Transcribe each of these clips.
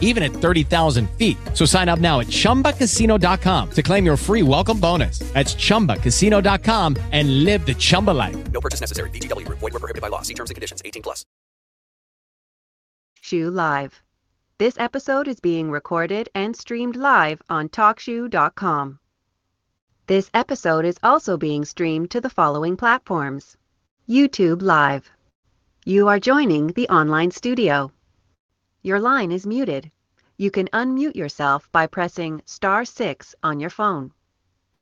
even at 30,000 feet. So sign up now at chumbacasino.com to claim your free welcome bonus. That's chumbacasino.com and live the Chumba life. No purchase necessary. VGW Group. Void were prohibited by law. See terms and conditions. 18 plus. Shoe Live. This episode is being recorded and streamed live on TalkShoe.com. This episode is also being streamed to the following platforms YouTube Live. You are joining the online studio. Your line is muted. You can unmute yourself by pressing star 6 on your phone.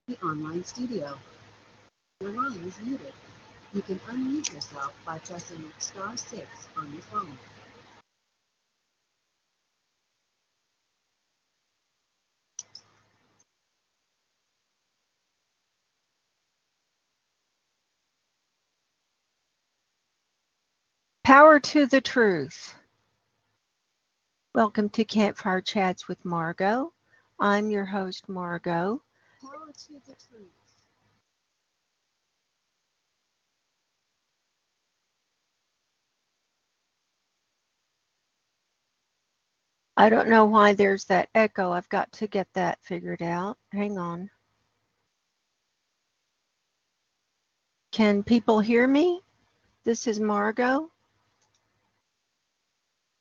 The online studio. Your line is muted. You can unmute yourself by pressing star 6 on your phone. Power to the truth. Welcome to Campfire Chats with Margo. I'm your host, Margo. Power to the truth. I don't know why there's that echo. I've got to get that figured out. Hang on. Can people hear me? This is Margo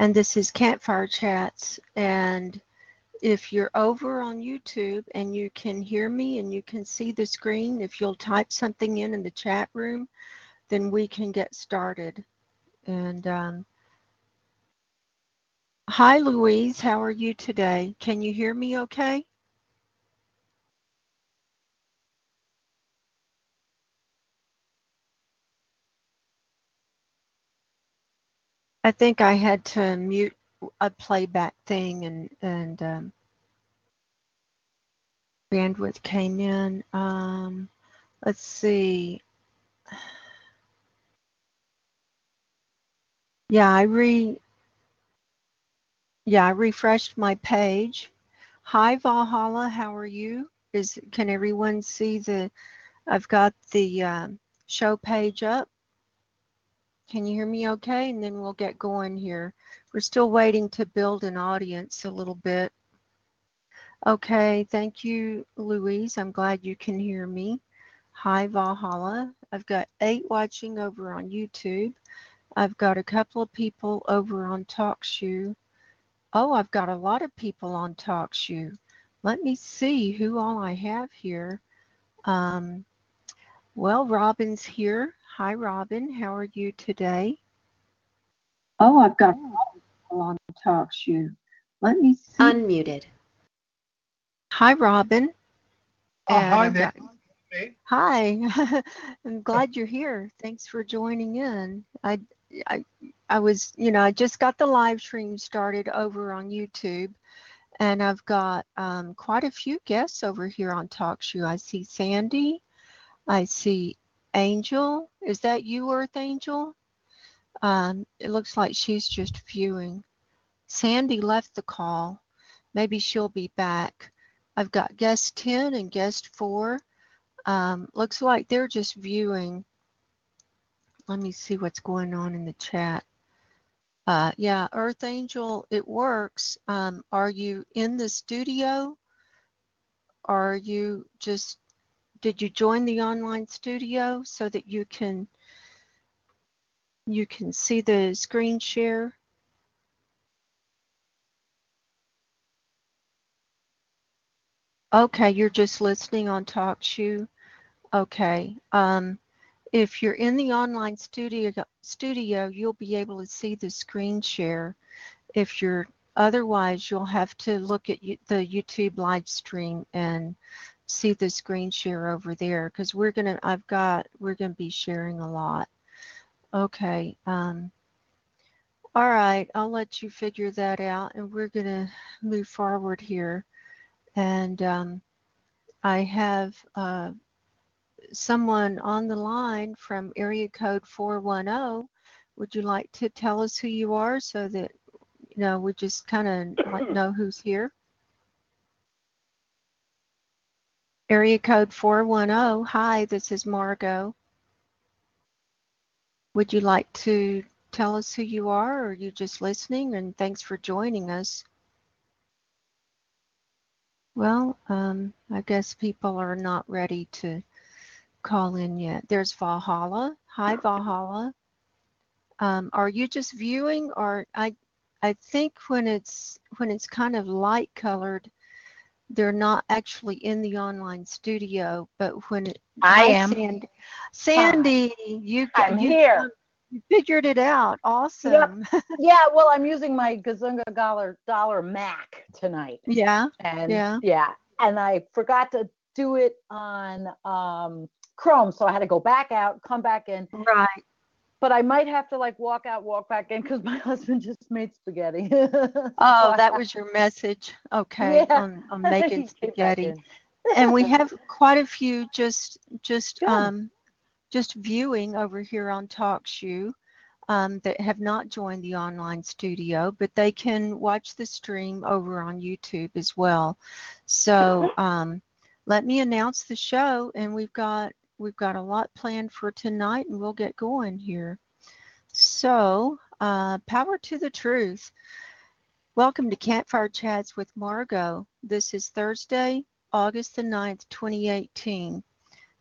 and this is Campfire Chats. And if you're over on YouTube and you can hear me and you can see the screen, if you'll type something in in the chat room, then we can get started. And um, hi, Louise. How are you today? Can you hear me okay? I think I had to mute a playback thing and and um, bandwidth came in. Um, let's see. Yeah, I re yeah I refreshed my page. Hi Valhalla, how are you? Is can everyone see the? I've got the um, show page up. Can you hear me okay? And then we'll get going here. We're still waiting to build an audience a little bit. Okay, thank you, Louise. I'm glad you can hear me. Hi, Valhalla. I've got eight watching over on YouTube. I've got a couple of people over on TalkShoe. Oh, I've got a lot of people on TalkShoe. Let me see who all I have here. Um, well, Robin's here. Hi, Robin. How are you today? Oh, I've got people on TalkShoe. Let me see. Unmuted. Hi, Robin. Oh, hi I've there. Got... Hi. I'm glad you're here. Thanks for joining in. I, I, I was, you know, I just got the live stream started over on YouTube, and I've got um, quite a few guests over here on TalkShoe. I see Sandy. I see Angel. Is that you, Earth Angel? Um, it looks like she's just viewing. Sandy left the call. Maybe she'll be back. I've got guest 10 and guest 4. Um, looks like they're just viewing. Let me see what's going on in the chat. Uh, yeah, Earth Angel, it works. Um, are you in the studio? Are you just, did you join the online studio so that you can, you can see the screen share? Okay, you're just listening on TalkShoe. Okay. Um, if you're in the online studio, studio, you'll be able to see the screen share. If you're otherwise, you'll have to look at the YouTube live stream and see the screen share over there because we're gonna. I've got. We're gonna be sharing a lot. Okay. Um, all right. I'll let you figure that out, and we're gonna move forward here. And um, I have. Uh, someone on the line from area code 410 would you like to tell us who you are so that you know we just kind of like know who's here? Area code 410. Hi, this is Margo. Would you like to tell us who you are or are you just listening? And thanks for joining us. Well, um, I guess people are not ready to call in yet. There's Valhalla. Hi, Valhalla. Um, are you just viewing or I I think when it's when it's kind of light colored, they're not actually in the online studio, but when it I am. Sandy, Sandy you I'm you, here. you figured it out. Awesome. Yeah, well, I'm using my Gazunga dollar dollar Mac tonight, yeah. and Yeah. yeah, and I forgot to do it on um, Chrome, so I had to go back out, come back in. Right. But I might have to like walk out, walk back in because my husband just made spaghetti. Oh, that was your message. Okay. Yeah. On, on making He came back spaghetti. and we have quite a few just just Good. um just viewing over here on TalkShoe um, that have not joined the online studio, but they can watch the stream over on YouTube as well. So um, let me announce the show, and we've got we've got a lot planned for tonight, and we'll get going here. So uh, power to the truth. Welcome to Campfire Chats with Margo. This is Thursday, August the 9th, 2018.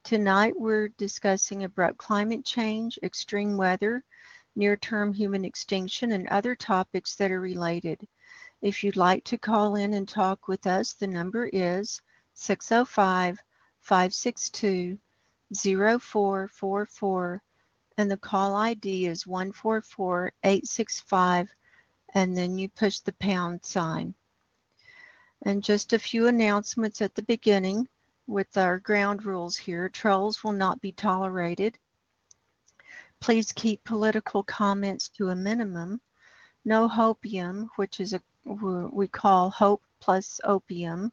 Tonight we're discussing abrupt climate change, extreme weather, near term human extinction, and other topics that are related. If you'd like to call in and talk with us, the number is 605 562 0444, and the call ID is 144865 and then you push the pound sign. And just a few announcements at the beginning with our ground rules here. Trolls will not be tolerated. Please keep political comments to a minimum. No hopium, which is a we call hope plus opium,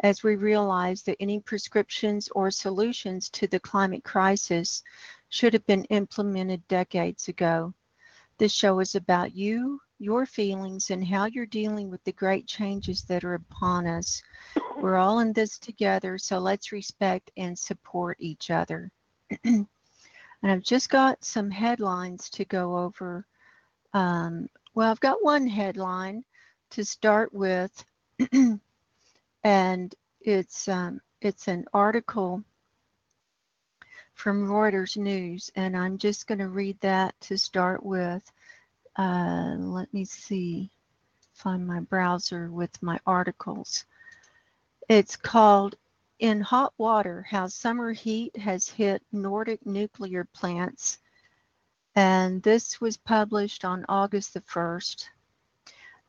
as we realize that any prescriptions or solutions to the climate crisis should have been implemented decades ago. This show is about you, your feelings, and how you're dealing with the great changes that are upon us. We're all in this together, so let's respect and support each other. and I've just got some headlines to go over. Um, well, I've got one headline to start with, and it's um, it's an article from Reuters News, and I'm just going to read that to start with. Uh, let me see, find my browser with my articles. It's called In Hot Water How Summer Heat Has Hit Nordic Nuclear Plants. And this was published on August the 1st.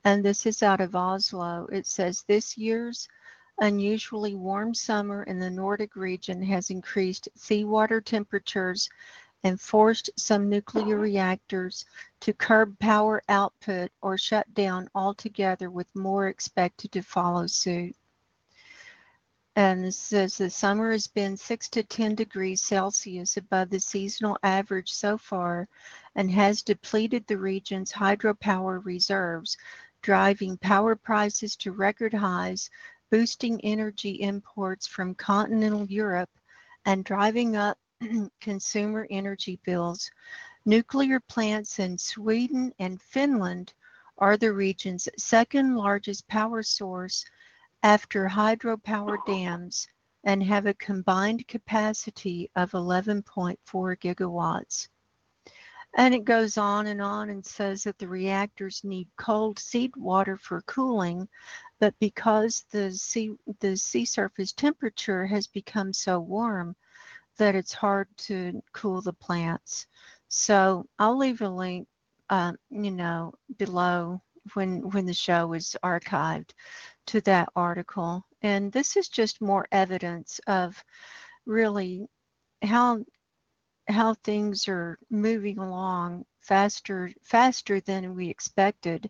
And this is out of Oslo. It says this year's unusually warm summer in the Nordic region has increased seawater temperatures and forced some nuclear reactors to curb power output or shut down altogether, with more expected to follow suit. And it says the summer has been 6 to 10 degrees Celsius above the seasonal average so far and has depleted the region's hydropower reserves, driving power prices to record highs, boosting energy imports from continental Europe, and driving up consumer energy bills. Nuclear plants in Sweden and Finland are the region's second largest power source after hydropower dams and have a combined capacity of 11.4 gigawatts. And it goes on and on and says that the reactors need cold seawater for cooling, but because the sea the sea surface temperature has become so warm that it's hard to cool the plants. So I'll leave a link, um, you know, below when when the show is archived to that article. And this is just more evidence of really how how things are moving along faster faster than we expected.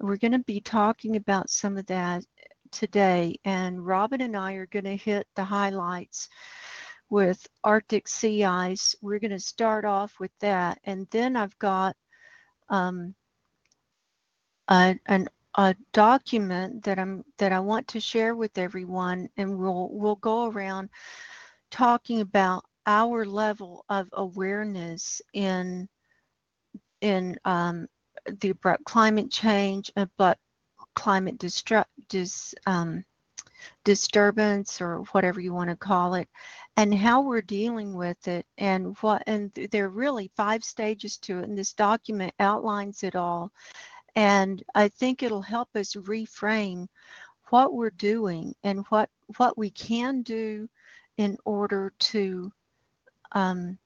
We're going to be talking about some of that today and Robin and I are going to hit the highlights with Arctic sea ice. We're going to start off with that and then I've got um, a, an, a document that I'm that I want to share with everyone, and we'll we'll go around talking about our level of awareness in in um, the abrupt climate change, uh, but climate distru- dis, um, disturbance or whatever you want to call it and how we're dealing with it and what and there are really five stages to it and this document outlines it all and i think it'll help us reframe what we're doing and what what we can do in order to um,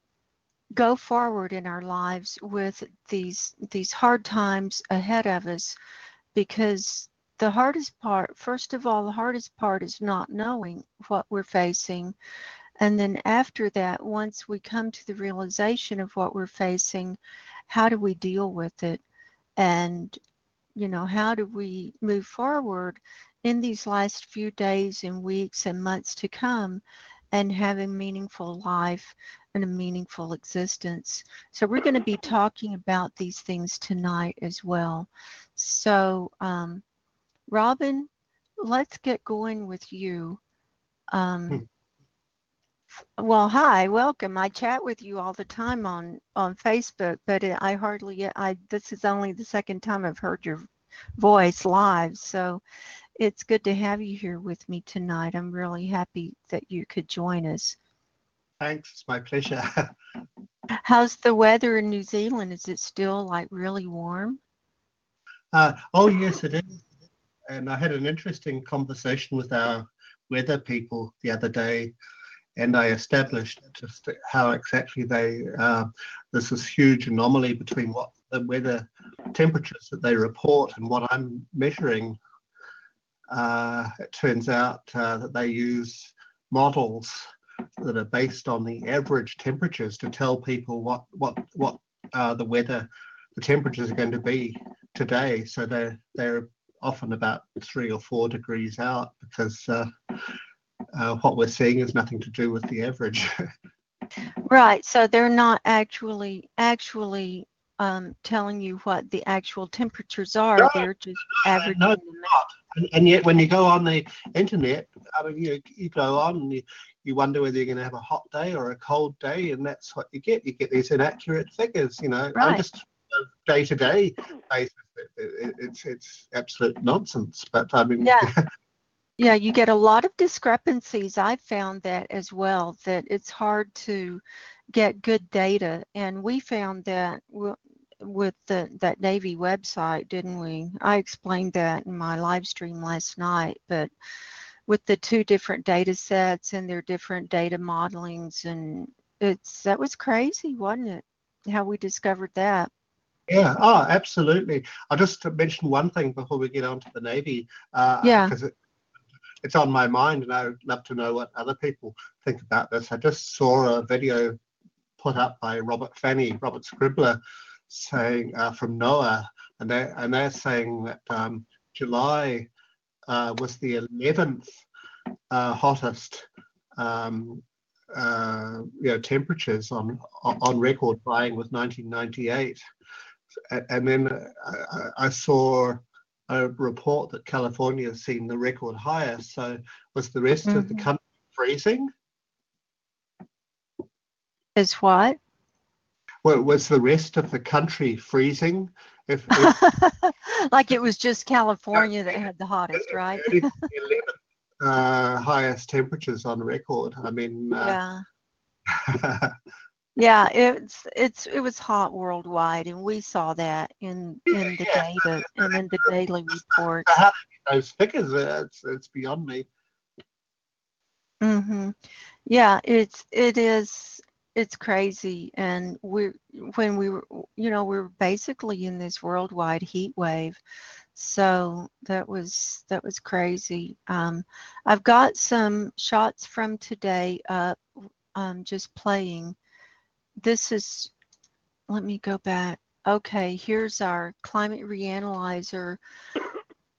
go forward in our lives with these these hard times ahead of us because the hardest part first of all the hardest part is not knowing what we're facing. And then after that once we come to the realization of what we're facing how do we deal with it? And you know how do we move forward in these last few days and weeks and months to come and have a meaningful life and a meaningful existence so we're going to be talking about these things tonight as well so um, Robin, let's get going with you. Um, well, hi, welcome. I chat with you all the time on on Facebook, but I hardly I this is only the second time I've heard your voice live, so it's good to have you here with me tonight. I'm really happy that you could join us. Thanks, it's my pleasure. How's the weather in New Zealand? Is it still like really warm? Uh, oh yes, it is. And I had an interesting conversation with our weather people the other day, and I established just how exactly they uh, there's this huge anomaly between what the weather temperatures that they report and what I'm measuring. Uh, it turns out uh, that they use models that are based on the average temperatures to tell people what what what uh, the weather the temperatures are going to be today. So they're they're often about three or four degrees out because uh, uh, what we're seeing is nothing to do with the average. right. So they're not actually actually um, telling you what the actual temperatures are. No, they're just averaging no, them. out. and, and yet, when you go on the internet, I mean, you, you go on you, you wonder whether you're going to have a hot day or a cold day, and that's what you get. You get these inaccurate figures. You know, Right. I'm just day to day basis. It, it, it's it's absolute nonsense. But I mean, Yeah. Yeah, you get a lot of discrepancies. I've found that as well, that it's hard to get good data. And we found that wi- with the, that Navy website, didn't we? I explained that in my live stream last night, but with the two different data sets and their different data modelings and it's that was crazy, wasn't it? How we discovered that. Yeah, oh, absolutely. I'll just mention one thing before we get on to the Navy, uh, Yeah. because it, it's on my mind and I would love to know what other people think about this. I just saw a video put up by Robert Fanney, Robert Scribbler, saying uh, from NOAA, and they're, and they're saying that um, July uh, was the 11th uh, hottest um, uh, you know, temperatures on on record, vying with 1998 and then uh, I, I saw a report that California has seen the record highest. So was the rest of the Mhm. country freezing? Is what? Well, was the rest of the country freezing? If, if like it was just California that had the hottest, right? the 11th uh, highest temperatures on record. I mean, uh, Yeah. Yeah, it's it's it was hot worldwide, and we saw that in in the Yeah, data and in the daily reports. how do you get those figures? It's, it's beyond me. hmm Yeah, it's it is it's crazy, and we're when we were you know we were basically in this worldwide heat wave, so that was that was crazy. Um, I've got some shots from today up, um, just playing. This is let me go back. Okay, here's our climate reanalyzer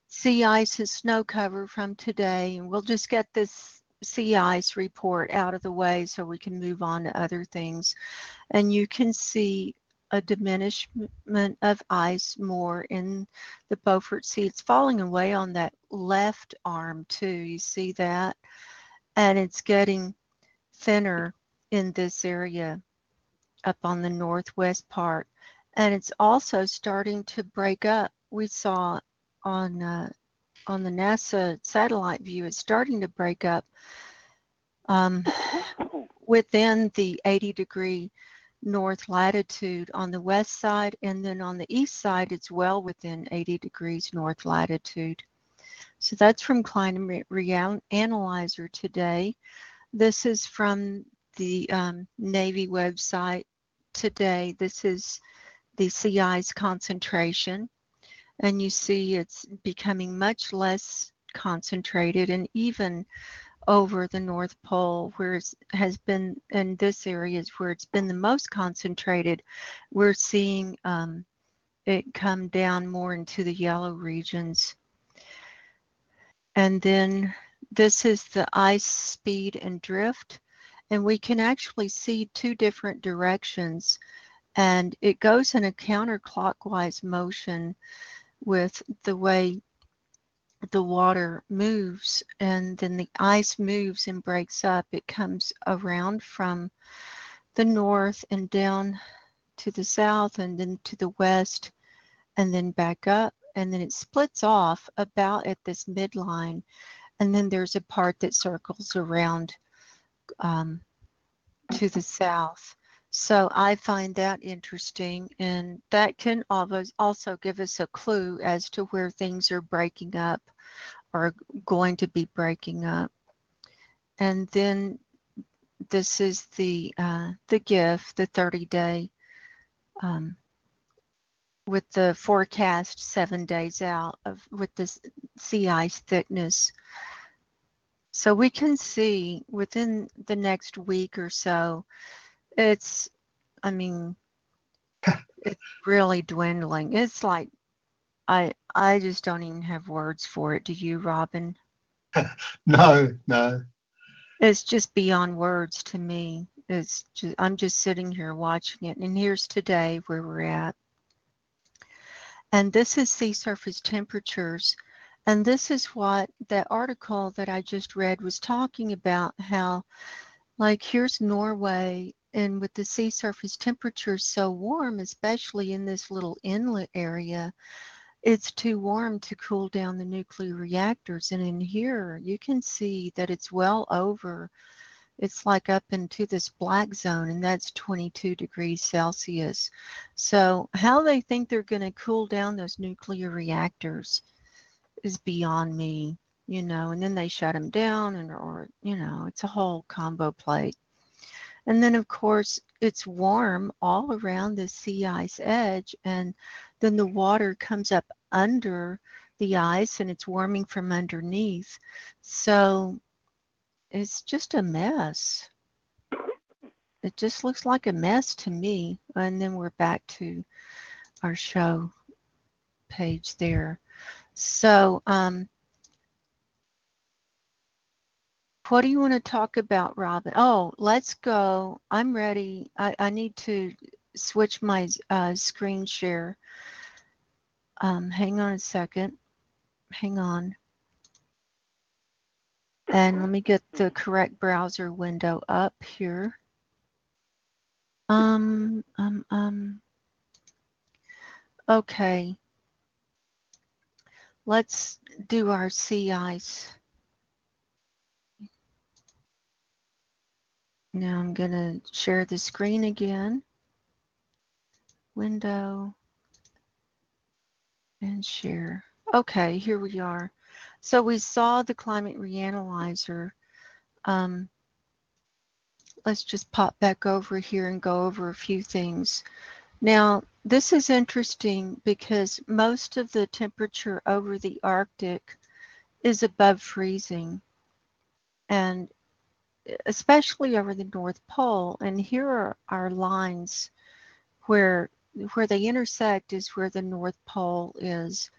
sea ice and snow cover from today, and we'll just get this ice report out of the way so we can move on to other things. And you can see a diminishment of ice more in the Beaufort Sea. It's falling away on that left arm too. You see that? And it's getting thinner in this area up on the northwest part. And it's also starting to break up. We saw on uh, on the NASA satellite view, it's starting to break up um, within the 80 degree north latitude on the west side, and then on the east side, it's well within 80 degrees north latitude. So that's from Climate Reanalyzer today. This is from the um, Navy website today. This is the ice concentration, and you see it's becoming much less concentrated and even over the North Pole, where it has been in this area is where it's been the most concentrated. We're seeing um, it come down more into the yellow regions. And then this is the ice speed and drift. And we can actually see two different directions. And it goes in a counterclockwise motion with the way the water moves and then the ice moves and breaks up. It comes around from the north and down to the south and then to the west and then back up and then it splits off about at this midline and then there's a part that circles around um, to the south. So I find that interesting, and that can also give us a clue as to where things are breaking up or going to be breaking up. And then this is the uh, the GIF, the 30 day, um, with the forecast seven days out of with this sea ice thickness. So we can see within the next week or so it's, I mean, it's really dwindling. It's like I I just don't even have words for it. Do you, Robin? no, no. It's just beyond words to me. It's just I'm just sitting here watching it, and here's today where we're at. And this is sea surface temperatures. And this is what that article that I just read was talking about how, like, here's Norway and with the sea surface temperatures so warm, especially in this little inlet area, it's too warm to cool down the nuclear reactors. And in here, you can see that it's well over, it's like up into this black zone, and that's 22 degrees Celsius. So, how they think they're going to cool down those nuclear reactors is beyond me, you know, and then they shut them down, and or, you know, it's a whole combo plate. And then, of course, it's warm all around the sea ice edge, and then the water comes up under the ice and it's warming from underneath. So it's just a mess. It just looks like a mess to me. And then we're back to our show page there. So, um, What do you want to talk about, Robin? Oh, let's go. I'm ready. I, I need to switch my uh, screen share. Um, hang on a second. Hang on. And let me get the correct browser window up here. Um, um, um. Okay. Let's do our sea Now I'm going to share the screen again. Window and share. Okay, here we are. So we saw the climate reanalyzer. Um, let's just pop back over here and go over a few things. Now, this is interesting because most of the temperature over the Arctic is above freezing. And especially over the North Pole. And here are our lines where where they intersect is where the North Pole is.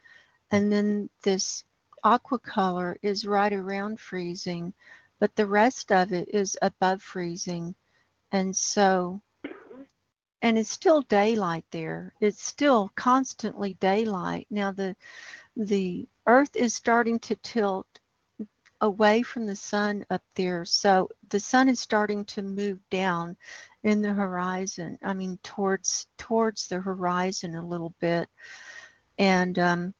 And then this aqua color is right around freezing, but the rest of it is above freezing. And so and it's still daylight there. It's still constantly daylight. Now the the earth is starting to tilt away from the sun up there. So the sun is starting to move down in the horizon. I mean towards towards the horizon a little bit. And um,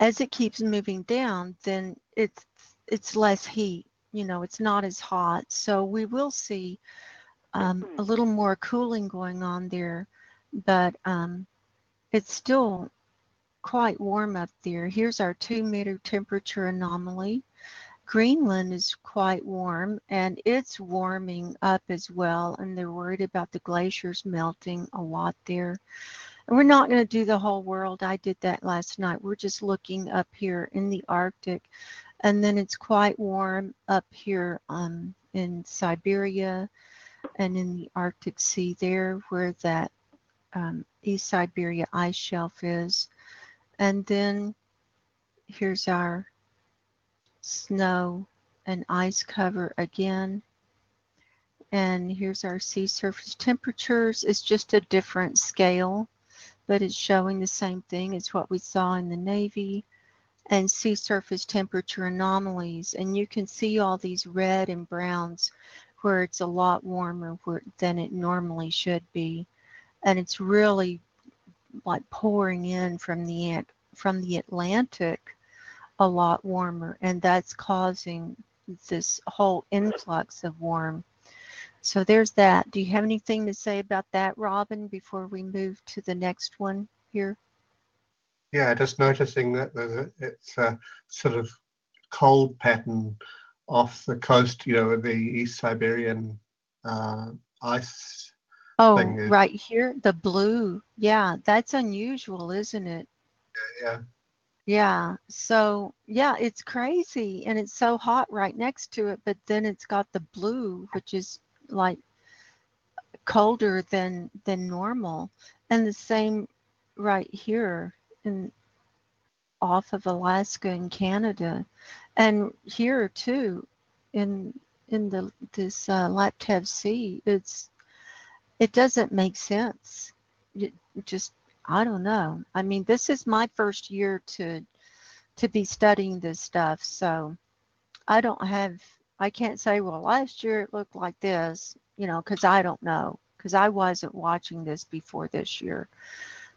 as it keeps moving down, then it's it's less heat. You know, it's not as hot. So we will see um, a little more cooling going on there, but um, it's still quite warm up there. Here's our two meter temperature anomaly. Greenland is quite warm and it's warming up as well. And they're worried about the glaciers melting a lot there. And we're not going to do the whole world. I did that last night. We're just looking up here in the Arctic. And then it's quite warm up here um, in Siberia and in the Arctic Sea there where that um, East Siberia ice shelf is. And then here's our snow and ice cover again. And here's our sea surface temperatures. It's just a different scale, but it's showing the same thing as what we saw in the Navy and sea surface temperature anomalies. And you can see all these red and browns where it's a lot warmer than it normally should be. And it's really like pouring in from the from the Atlantic a lot warmer and that's causing this whole influx of warm. So there's that. Do you have anything to say about that, Robin, before we move to the next one here? Yeah, just noticing that a, it's a sort of cold pattern off the coast, you know, the East Siberian uh, ice. Oh, thing right here, the blue. Yeah, that's unusual, isn't it? Yeah, Yeah. So, yeah, it's crazy and it's so hot right next to it, but then it's got the blue, which is like colder than than normal. And the same right here in off of Alaska and Canada. And here too in in the this uh, Laptev Sea, it's it doesn't make sense. It just I don't know. I mean, this is my first year to to be studying this stuff, so I don't have I can't say well last year it looked like this, you know, cuz I don't know cuz I wasn't watching this before this year.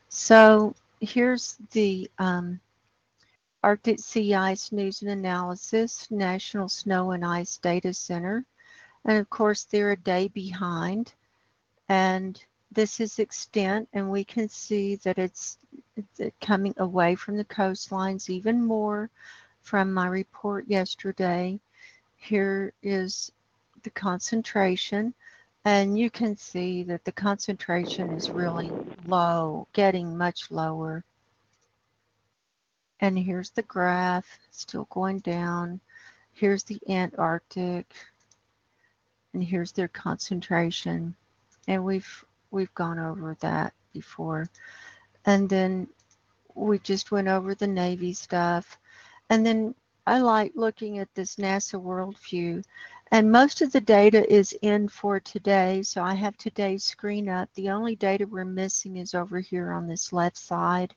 So, here's the um Arctic Sea Ice News and Analysis National Snow and Ice Data Center. And of course, they're a day behind. And this is extent, and we can see that it's, it's uh, coming away from the coastlines even more from my report yesterday. Here is the concentration, and you can see that the concentration is really low, getting much lower. And here's the graph, still going down. Here's the Antarctic, and here's their concentration. And we've we've gone over that before. And then we just went over the Navy stuff. And then I like looking at this NASA Worldview. And most of the data is in for today. So I have today's screen up. The only data we're missing is over here on this left side.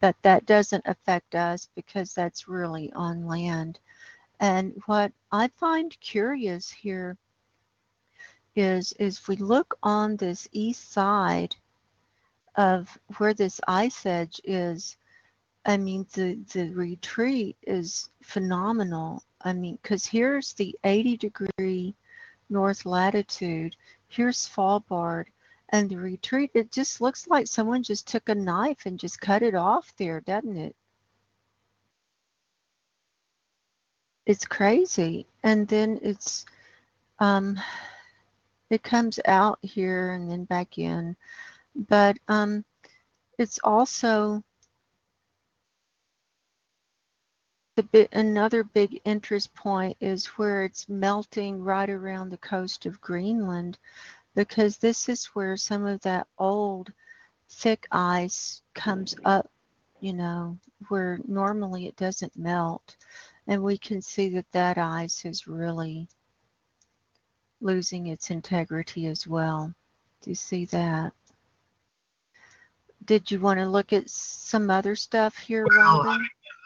But that doesn't affect us because that's really on land. And what I find curious here is, is if we look on this east side of where this ice edge is, I mean, the, the retreat is phenomenal. I mean, because here's the 80 degree north latitude, here's Svalbard, and the retreat, it just looks like someone just took a knife and just cut it off there, doesn't it? It's crazy. And then it's, um, it comes out here and then back in. But um, it's also the another big interest point is where it's melting right around the coast of Greenland, because this is where some of that old thick ice comes up, you know, where normally it doesn't melt. And we can see that that ice is really losing its integrity as well. Do you see that? Did you want to look at some other stuff here, Well, Robin?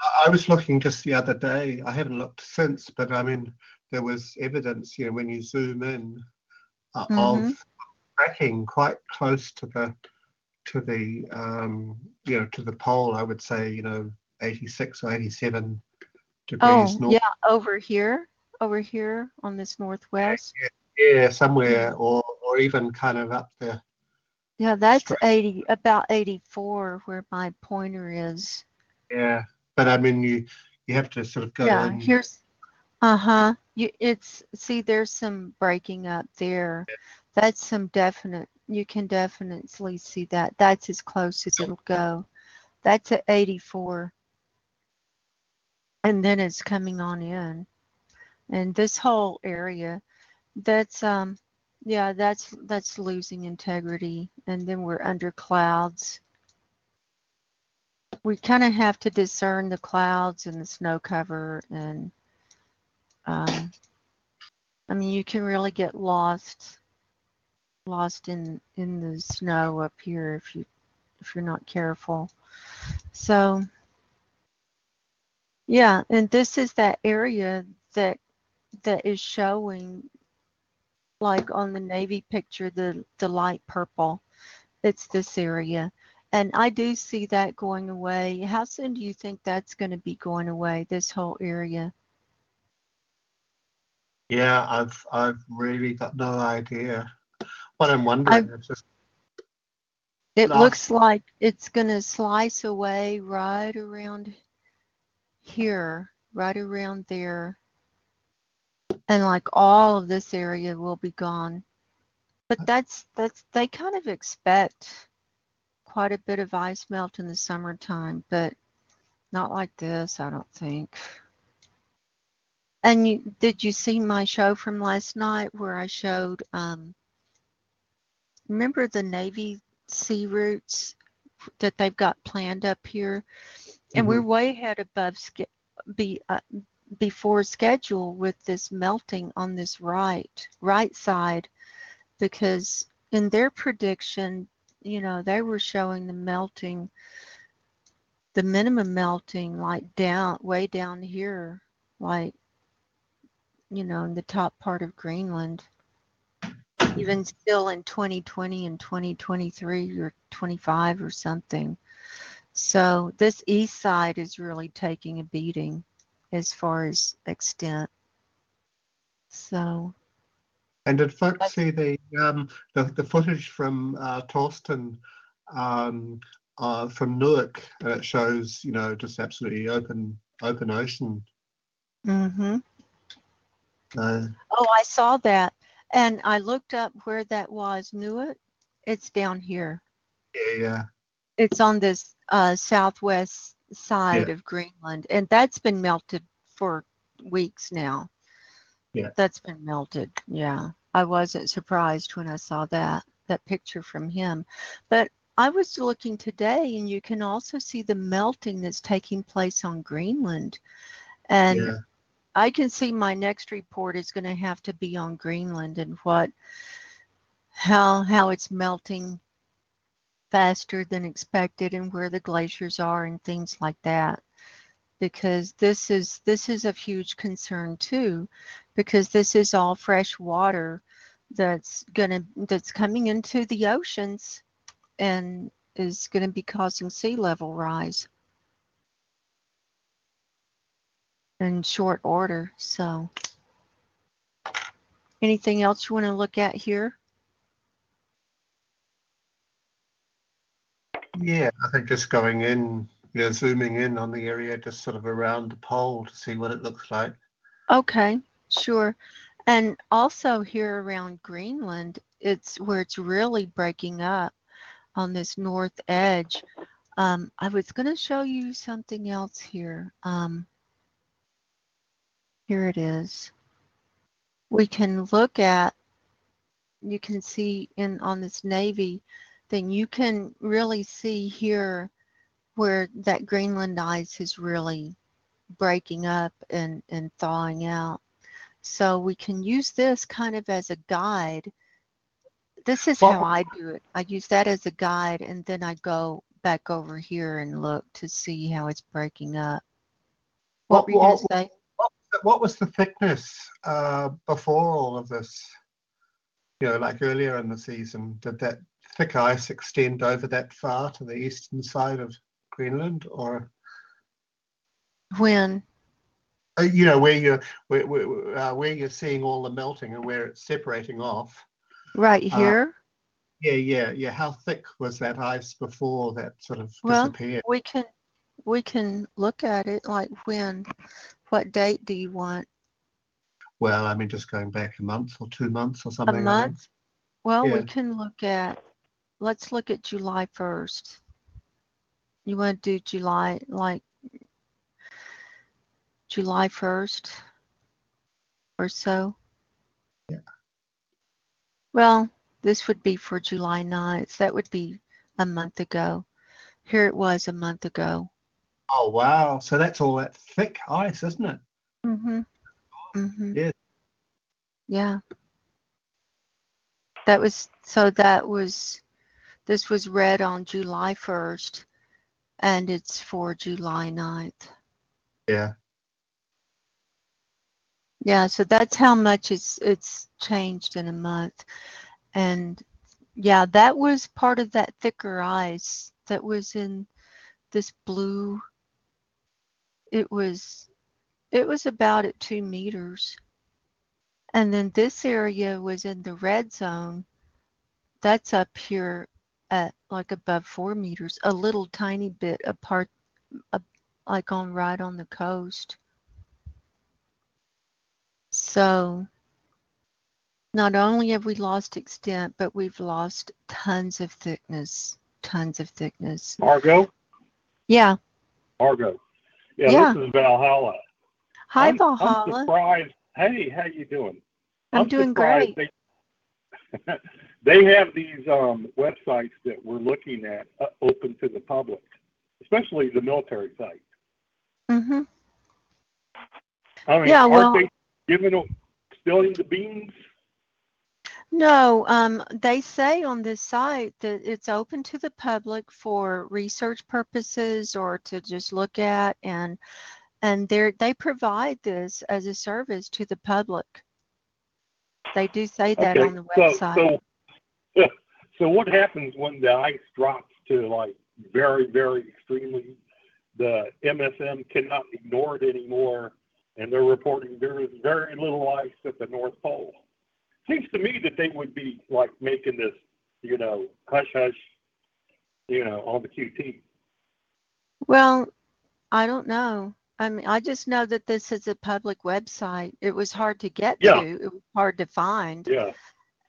I- I was looking just the other day. I haven't looked since, but I mean, there was evidence, you know, when you zoom in, uh, Mhm. of tracking quite close to the to the um, you know to the pole. I would say, you know, 86 or 87 degrees Oh, north. yeah, over here, over here on this northwest. Yeah, somewhere, or or even kind of up there. Yeah, that's Straight. 80, about 84 where my pointer is. Yeah, but I mean, you you have to sort of go Yeah, in. here's, uh-huh. You, it's, see, there's some breaking up there. That's some definite, you can definitely see that. That's as close as it'll go. That's at 84. And then it's coming on in. And this whole area, that's, um, yeah, that's, that's losing integrity. And then we're under clouds. We kind of have to discern the clouds and the snow cover and, um, I mean, you can really get lost, lost in, in the snow up here if you, if you're not careful. So, yeah, and this is that area that that is showing like on the navy picture the the light purple. It's this area. And I do see that going away. How soon do you think that's going to be going away, this whole area? Yeah, I've I've really got no idea. What I'm wondering is just It looks like it's going to slice away right around here, right around there. And like all of this area will be gone. But that's that's they kind of expect quite a bit of ice melt in the summertime, but not like this, I don't think. And you, did you see my show from last night where I showed um remember the Navy sea routes that they've got planned up here? And we're way ahead above be uh, before schedule with this melting on this right right side because in their prediction you know they were showing the melting the minimum melting like down way down here like you know in the top part of greenland. Even still in 2020 and 2023 or 25 or something. So this east side is really taking a beating as far as extent so And did folks see the um the, the footage from uh, Torsten um uh, from Nuuk? And it shows you know just absolutely open open ocean. Mm-hmm. Uh, Oh, I saw that. And I looked up where that was. It. It's down here. yeah, yeah, It's on this uh, southwest side of Greenland. And that's been melted for weeks now. Yeah. That's been melted. Yeah. I wasn't surprised when I saw that, that picture from him. But I was looking today and you can also see the melting that's taking place on Greenland. And yeah. I can see my next report is going to have to be on Greenland and what how how it's melting faster than expected and where the glaciers are and things like that because this is this is a huge concern too because this is all fresh water that's going to that's coming into the oceans and is going to be causing sea level rise in short order. So, anything else you want to look at here? Yeah, I think just going in, you know, zooming in on the area, just sort of around the pole to see what it looks like. Okay, sure. And also here around Greenland, it's where it's really breaking up on this north edge. Um, I was going to show you something else here. Um, here it is. We can look at, you can see in on this navy, then you can really see here where that Greenland ice is really breaking up and, and thawing out. So we can use this kind of as a guide This is Well- how I do it. I use that as a guide and then I go back over here and look to see how it's breaking up. What What- were you gonna say? What was the thickness uh, before all of this? You know, like earlier in the season, did that thick ice extend over that far to the eastern side of Greenland, or When? uh, you know where you're where where, uh, where you're seeing all the melting and where it's separating off? Right Uh, here? Yeah, yeah, yeah. How thick was that ice before that sort of Well, disappeared? We can, we can look at it like when, what date do you want? Well, I mean, just going back a month or two months or something. Mean. month? Well, we can look at, let's look at July first. You want to do July, like July first or so? Yeah. Well, this would be for July 9th. That would be a month ago. Here it was a month ago. Oh wow! So that's all that thick ice, isn't it? Mm-hmm. Mm-hmm. Yeah. Yeah. That was, so that was, this was read on July 1st and it's for July 9th. Yeah. Yeah, so that's how much it's, it's changed in a month. And yeah, that was part of that thicker ice that was in this blue. It was, it was about at two meters. And then this area was in the red zone. That's up here at like above four meters, a little tiny bit apart, uh, like on right on the coast. So not only have we lost extent, but we've lost tons of thickness, tons of thickness. Margo? Yeah. Margo. Yeah, Yeah. this is Valhalla. Hi, I'm, I'm surprised. Hey, how you doing? I'm doing great. They, they have these um, websites that we're looking at uh, open to the public, especially the military site. hmm I mean, Yeah, aren't well- they giving them, spilling the beans? No, um, they say on this site that it's open to the public for research purposes or to just look at and and they they provide this as a service to the public. They do say that okay, on the website. so, so what happens when the ice drops to like very, very extremely, the MSM cannot ignore it anymore, and they're reporting there is very little ice at the North Pole. Seems to me that they would be like making this, you know, hush hush, you know, on the QT. Well, I don't know. I mean, I just know that this is a public website. It was hard to get Yeah. to. It was hard to find. Yeah.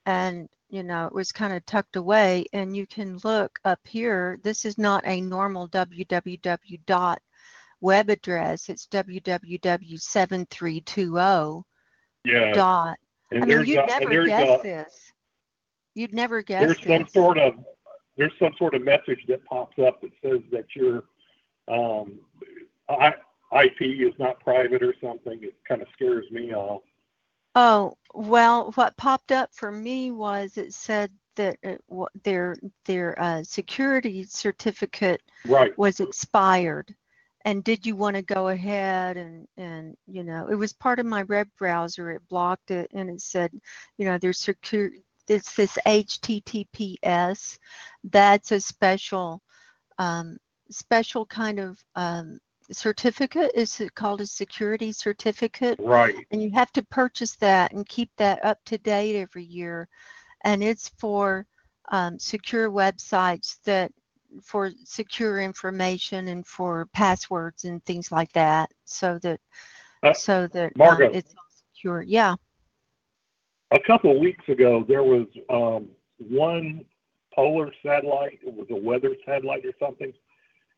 and you know it was kind of tucked away and you can look up here this is not a normal www dot web address it's www7320 Yeah. dot And i mean you'd a, never guess a, this you'd never guess there's some this sort of there's some sort of message that pops up that says that your um, I, IP is not private or something. It kind of scares me off. Oh well what popped up for me was it said that it, their their uh, security certificate Right. was expired. And did you want to go ahead and and you know it was part of my web browser. It blocked it and it said you know there's secure it's this https that's a special um, special kind of um, certificate is it called a security certificate Right. and you have to purchase that and keep that up to date every year and it's for um, secure websites that for secure information and for passwords and things like that so that Uh, so that um, it's secure yeah A couple of weeks ago, there was um, one polar satellite. It was a weather satellite or something,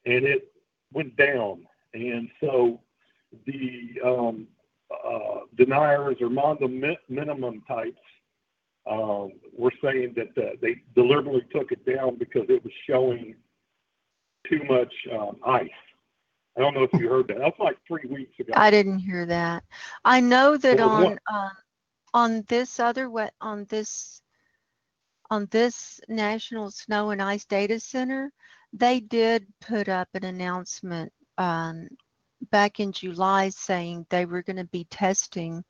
and it went down. And so the um, uh, deniers or Maunder minimum types um, were saying that uh, they deliberately took it down because it was showing too much um, ice. I don't know if you heard that. That was like three weeks ago. i didn't hear that i know that on um, on this other web on this on this National Snow and Ice Data Center, they did put up an announcement um, back in July saying they were going to be testing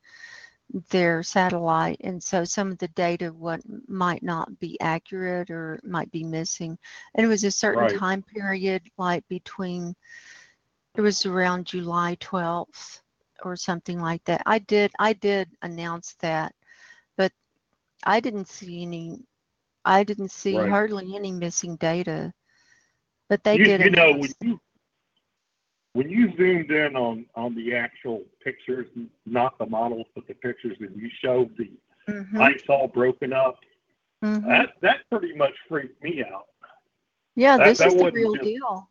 their satellite and so some of the data what might not be accurate or might be missing and it was a certain Right. time period like between it was around july 12th or something like that i did i did announce that but i didn't see any i didn't see Right. hardly any missing data but they you, did you know, when you when you zoomed in on on the actual pictures, not the models, but the pictures, and you showed the Mhm, ice all broken up, mhm. that that pretty much freaked me out. yeah that- this that is the real just- deal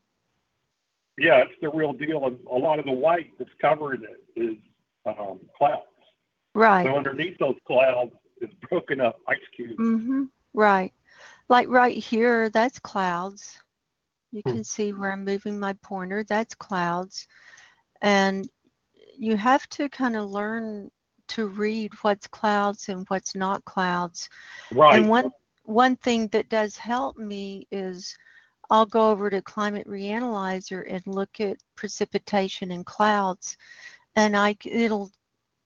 Yeah, it's the real deal, and a lot of the white that's covering it is um, clouds. right So underneath those clouds is broken up ice cubes. Mm-hmm. Right. Like right here, that's clouds. You Hmm. can see where I'm moving my pointer. That's clouds. And you have to kind of learn to read what's clouds and what's not clouds. Right. And one one thing that does help me is I'll go over to Climate Reanalyzer and look at precipitation and clouds, and I it'll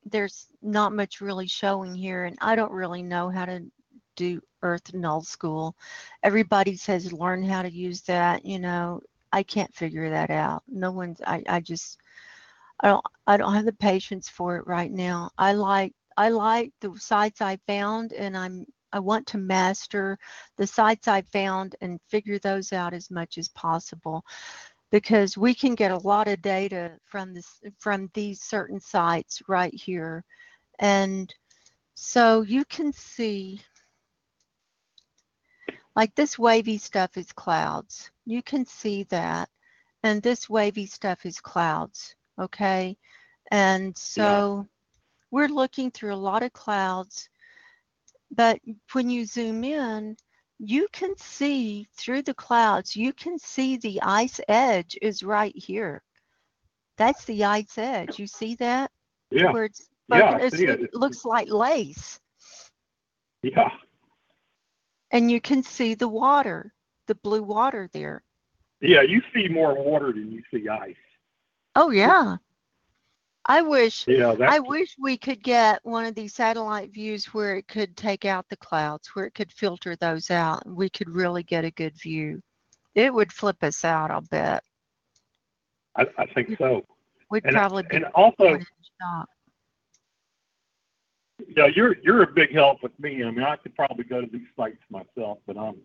there's not much really showing here, and I don't really know how to do Earth Null School. Everybody says learn how to use that. You know, I can't figure that out. No one's. I I just I don't I don't have the patience for it right now. I like I like the sites I found, and I'm I want to master the sites I found and figure those out as much as possible because we can get a lot of data from this from these certain sites right here and so you can see like this wavy stuff is clouds. You can see that. And this wavy stuff is clouds okay? And so we're looking through a lot of clouds. But when you zoom in you can see through the clouds you can see the ice edge is right here. That's the ice edge. You see that? Yeah. where it's Yeah, it. it looks like lace. Yeah. And you can see the water the blue water there Yeah. You see more water than you see ice. oh yeah i wish Yeah. I wish we could get one of these satellite views where it could take out the clouds, where it could filter those out, and we could really get a good view. It would flip us out, I'll bet. I, I think so. We'd And probably be and also. Yeah, you're you're a big help with me. I mean, I could probably go to these sites myself, but I'm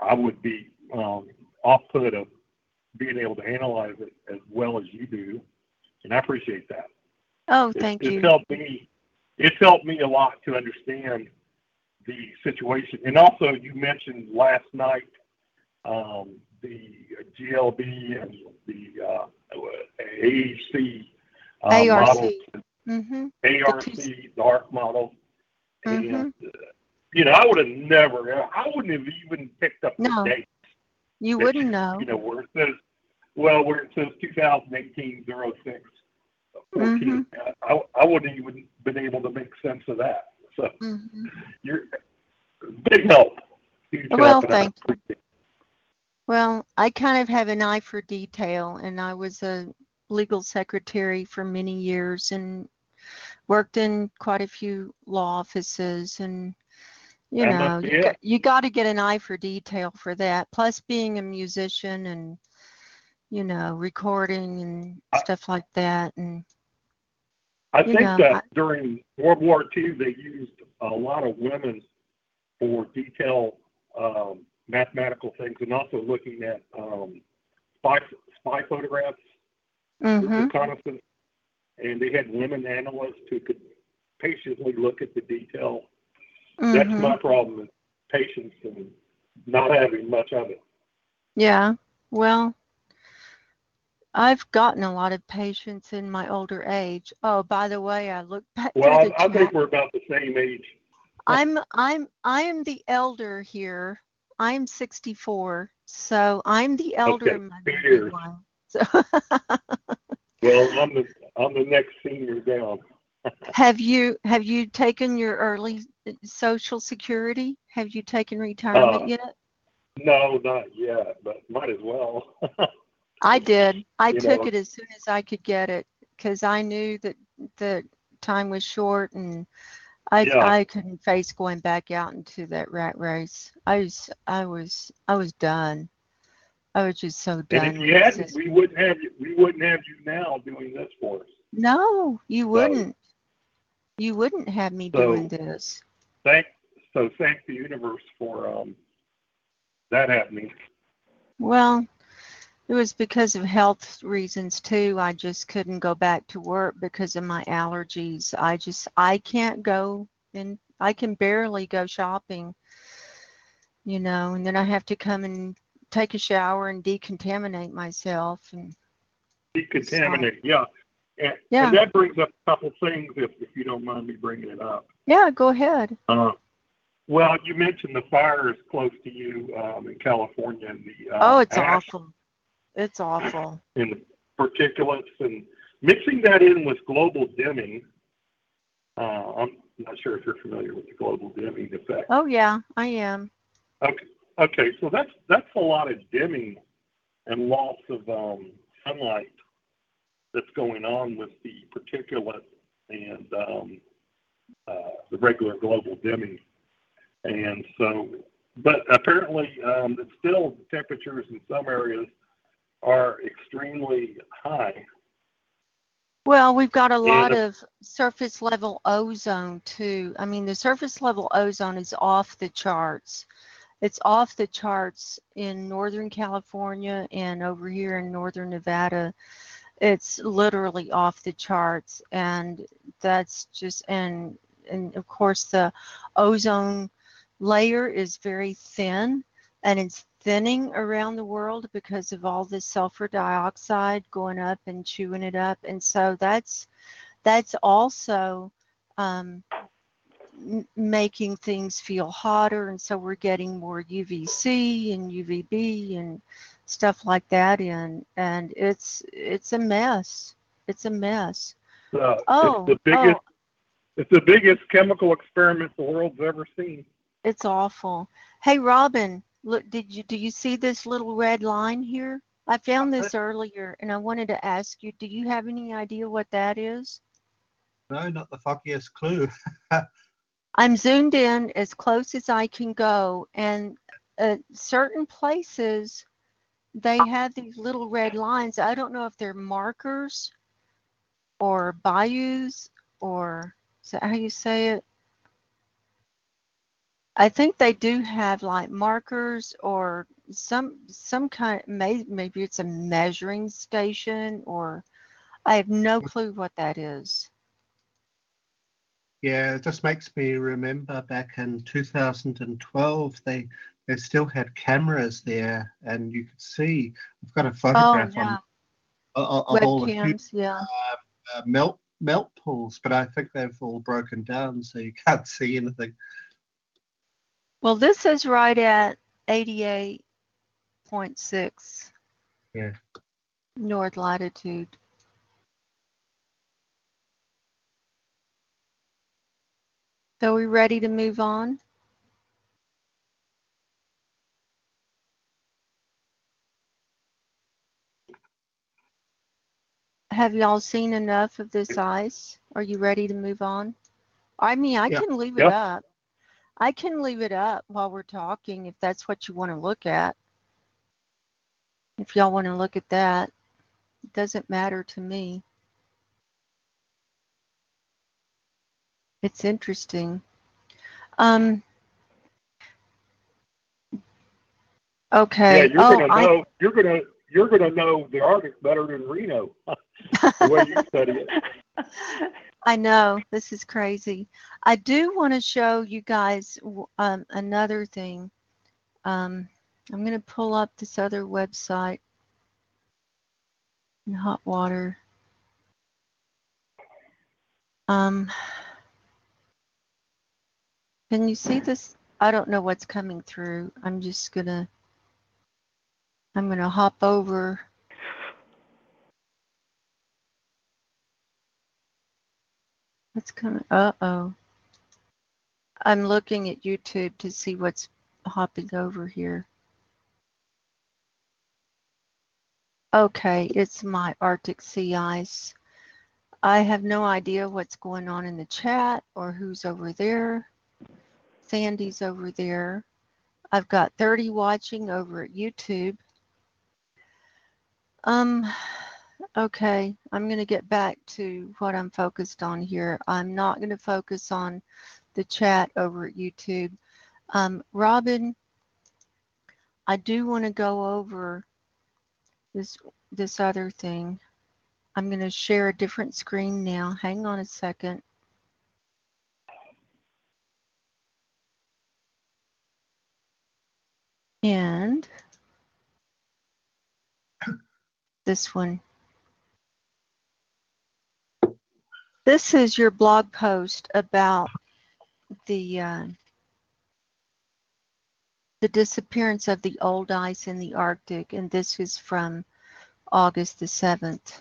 I would be um, off put of being able to analyze it as well as you do, and I appreciate that. Oh, It- thank it's you. helped me. It's helped me a lot to understand the situation, and also you mentioned last night um, the GLB and the uh, AEC uh, ARC. models, Mm-hmm. ARC, the ARC model, Mhm. and uh, you know I would have never, I wouldn't have even picked up No. the date. You that wouldn't know. You know where it says, well, where it says 2018 06 14, I, I wouldn't even been able to make sense of that. So hmm you're big help. Huge Well, help, thank you. it. Well, I kind of have an eye for detail, and I was a legal secretary for many years and worked in quite a few law offices. And you That know, you got, you got to get an eye for detail for that. Plus, being a musician and you know, recording and I- stuff like that. And I think know, that I- during World War II, they used a lot of women for detail um, mathematical things and also looking at um, spy, spy photographs, hmm reconnaissance. And they had women analysts who could patiently look at the detail. That's hmm my problem is patience and not having much of it. Yeah. Well, I've gotten a lot of patience in my older age. Oh, by the way, I look back Well, I, I think we're about the same age. I'm I'm I'm the elder here. I'm 64, so I'm the elder Okay, in my. So Well, I'm the I'm the next senior down. Have you have you taken your early social security? Have you taken retirement Uh, yet? No, not yet, but might as well. I did. I you took know. it as soon as I could get it because I knew that the time was short and I Yeah. I couldn't face going back out into that rat race. I was I was I was done. I was just so and done if you hadn't, we wouldn't have you. We wouldn't have you now doing this for us. No, you wouldn't. You wouldn't have me So- doing this. Thank so thank the universe for um that happening. Well, it was because of health reasons too. I just couldn't go back to work because of my allergies. I just I can't go and I can barely go shopping, you know, and then I have to come and take a shower and decontaminate myself and Decontaminate, yeah. And, Yeah. and that brings up a couple things, if, if you don't mind me bringing it up. yeah, go ahead. Uh, well, you mentioned the fires close to you um, in California and the uh, Oh, it's awful. It's awful. and the particulates and mixing that in with global dimming. Uh, I'm not sure if you're familiar with the global dimming effect. Oh yeah, I am. Okay, okay, so that's that's a lot of dimming and loss of um, sunlight that's going on with the particulate and um, uh, the regular global dimming. And so, but apparently, um, it's still the temperatures in some areas are extremely high. Well, we've got a lot the- of surface level ozone too. I mean, the surface level ozone is off the charts. It's off the charts in Northern California and over here in Northern Nevada. It's literally off the charts. And that's just, and, and of course, the ozone layer is very thin and it's thinning around the world because of all this sulfur dioxide going up and chewing it up and so that's that's also um, making things feel hotter and so we're getting more UVC and UVB and stuff like that in and it's it's a mess it's a mess Uh, oh it's the biggest. oh It's the biggest chemical experiment the world's ever seen. it's awful hey Robin look did you do you see this little red line here I found this earlier and I wanted to ask you do you have any idea what that is No, not the foggiest clue. I'm zoomed in as close as I can go, and uh, certain places they have these little red lines. I don't know if they're markers or bayous or is that how you say it? I think they do have like markers or some some kind. May, maybe it's a measuring station or I have no clue what that is. Yeah, it just makes me remember back in 2012, they they still had cameras there, and you could see. I've got a Oh photograph yeah, on of, of all the. Yeah. uh, melt melt pools, but I think they've all broken down, so you can't see anything. Well, this is right at 88.6 Yeah. north latitude. So we ready to move on? Have y'all seen enough of this ice? Are you ready to move on? I mean, I Yeah. can leave it Yeah. up. I can leave it up while we're talking if that's what you want to look at. If y'all want to look at that, it doesn't matter to me. It's interesting. Um. Okay. Yeah, you're oh, gonna I, know. You're gonna you're gonna know the Arctic better than Reno. the way you study it. I know this is crazy. I do want to show you guys um, another thing. Um, I'm going to pull up this other website in hot water. Um, can you see this? I don't know what's coming through. I'm just gonna. I'm gonna hop over. That's coming? uh-oh. I'm looking at YouTube to see what's hopping over here. Okay, it's my Arctic sea ice. I have no idea what's going on in the chat or who's over there. Sandy's over there. I've got 30 watching over at YouTube. Um, okay, I'm going to get back to what I'm focused on here. I'm not going to focus on the chat over at YouTube. Um, Robin, I do want to go over this this other thing. I'm going to share a different screen now. Hang on a second. And this one. This is your blog post about the uh, the disappearance of the old ice in the Arctic, and this is from August the 7th.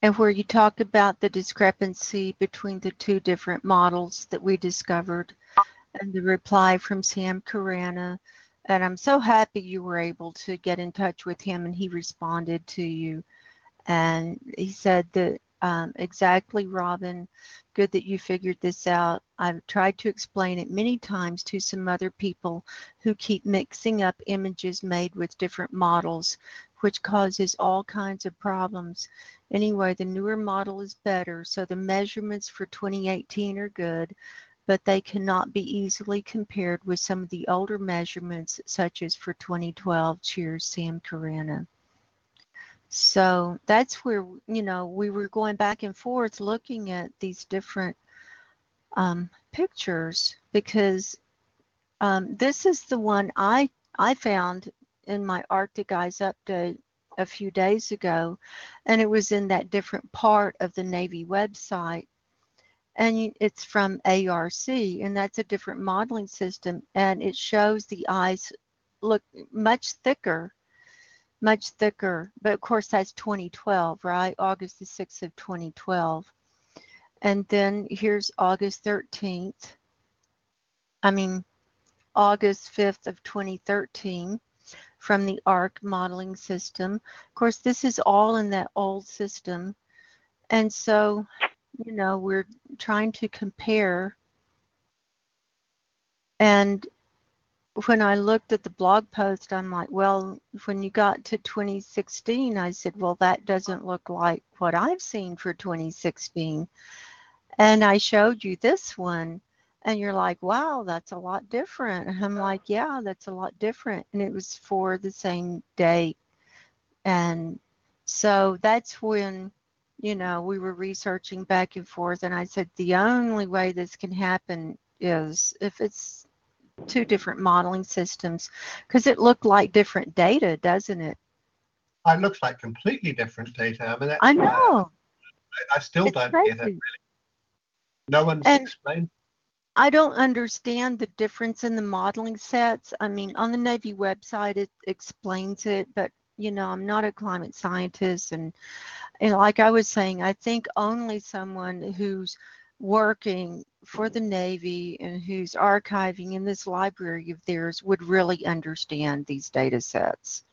And where you talk about the discrepancy between the two different models that we discovered and the reply from Sam Carana. And I'm so happy you were able to get in touch with him and he responded to you. And he said that um, exactly, Robin. Good that you figured this out. I've tried to explain it many times to some other people who keep mixing up images made with different models, which causes all kinds of problems. Anyway, the newer model is better, so the measurements for 2018 are good, but they cannot be easily compared with some of the older measurements, such as for 2012. Cheers, Sam Carana. So that's where, you know, we were going back and forth looking at these different um, pictures because um, this is the one I, I found in my Arctic Eyes update a few days ago, and it was in that different part of the Navy website. And it's from ARC, and that's a different modeling system, and it shows the ice look much thicker much thicker. But of course, that's 2012, right? August the 6th of 2012. And then here's August 13th. I mean, August 5th of 2013 from the ARC modeling system. Of course, this is all in that old system. And so, you know, we're trying to compare. And when I looked at the blog post, I'm like, well, when you got to 2016, I said, well, that doesn't look like what I've seen for 2016. And I showed you this one, and you're like, wow, that's a lot different. And I'm like, yeah, that's a lot different. And it was for the same date. And so that's when, you know, we were researching back and forth. And I said, the only way this can happen is if it's two different modeling systems because it looked like different data, doesn't it? It looks like completely different data. I mean, I know. I, I still it's don't crazy. get it. Really. No one's And- explained. I don't understand the difference in the modeling sets. I mean, on the Navy website, it explains it, but you know, I'm not a climate scientist. And, and like I was saying, I think only someone who's working for the Navy and who's archiving in this library of theirs would really understand these data sets.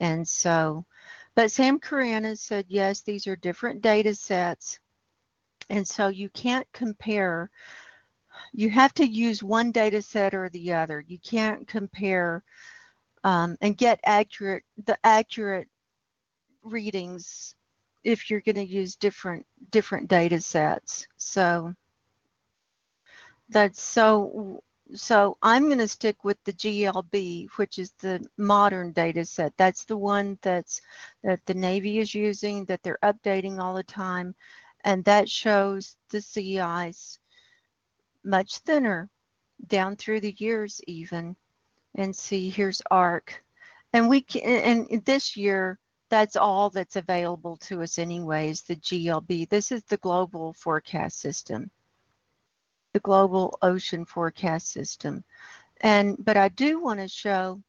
And so, but Sam Carana said, yes, these are different data sets. And so you can't compare, you have to use one data set or the other. You can't compare um, and get accurate, the accurate readings if you're going to use different different data sets. So that's so so I'm going to stick with the GLB, which is the modern data set. That's the one that's that the Navy is using, that they're updating all the time, and that shows the sea ice much thinner down through the years even. And see, here's ARC, and we can, and this year that's all that's available to us anyways, the GLB. This is the global forecast system, the global ocean forecast system. And, but I do want to show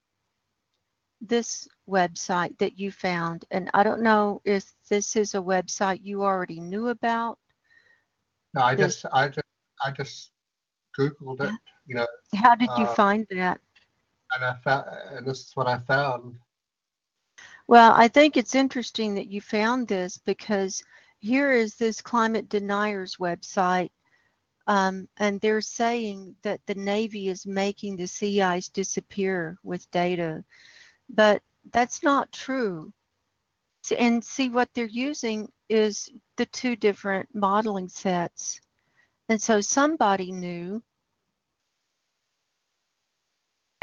this website that you found, and I don't know if this is a website you already knew about. No, I There's- just, I just, I just Googled it, you know, How did you Uh, find that? And I found, and this is what I found. Well, I think it's interesting that you found this because here is this climate deniers website, um, and they're saying that the Navy is making the sea ice disappear with data, but that's not true. And see what they're using is the two different modeling sets. And so somebody knew.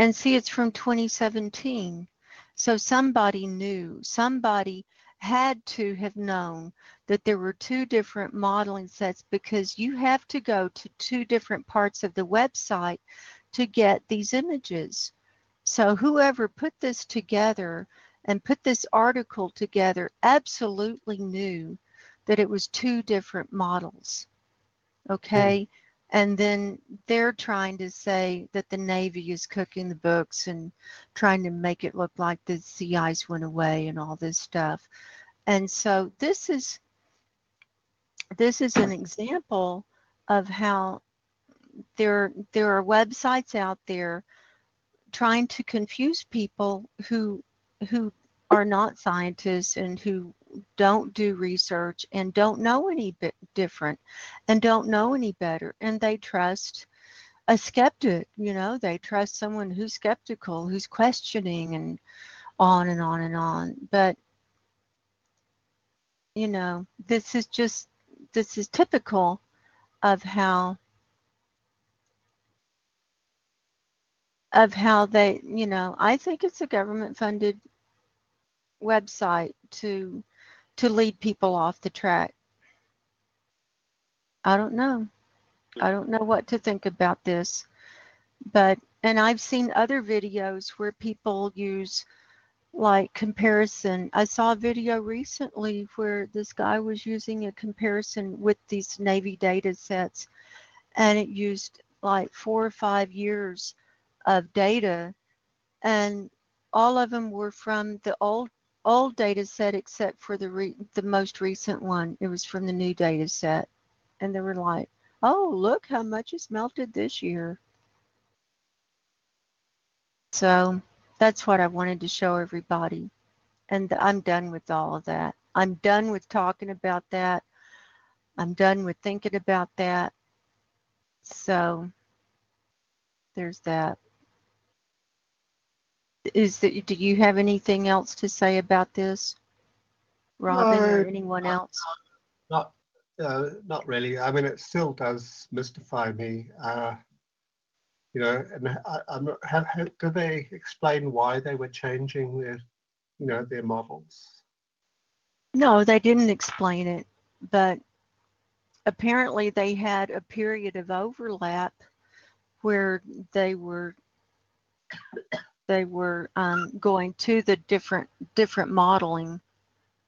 And see, it's from 2017. So somebody knew, somebody had to have known that there were two different modeling sets because you have to go to two different parts of the website to get these images. So whoever put this together and put this article together absolutely knew that it was two different models. Okay. And then they're trying to say that the Navy is cooking the books and trying to make it look like the sea ice went away and all this stuff. And so this is this is an example of how there there are websites out there trying to confuse people who who are not scientists and who don't do research and don't know any bit different and don't know any better and they trust a skeptic you know they trust someone who's skeptical who's questioning and on and on and on. But you know this is just this is typical of how of how they you know i think it's a government funded website to to lead people off the track? I don't know. I don't know what to think about this. But and i've seen other videos where people use like comparison. I saw a video recently where this guy was using a comparison with these navy data sets and it used like four or five years of data and all of them were from the old old data set except for the re- the most recent one. It was from the new data set. And they were like oh look how much it's melted this year. So that's what i wanted to show everybody. And i'm done with all of that. I'm done with talking about that. I'm done with thinking about that. So there's that is that do you have anything else to say about this robin or No, anyone else Not, uh, not really. I mean, it still does mystify me. Uh, you know, and I, I'm not, have, have, do they explain why they were changing their, you know, their models? no they didn't explain it but apparently they had a period of overlap where they were they were um, going to the different different modeling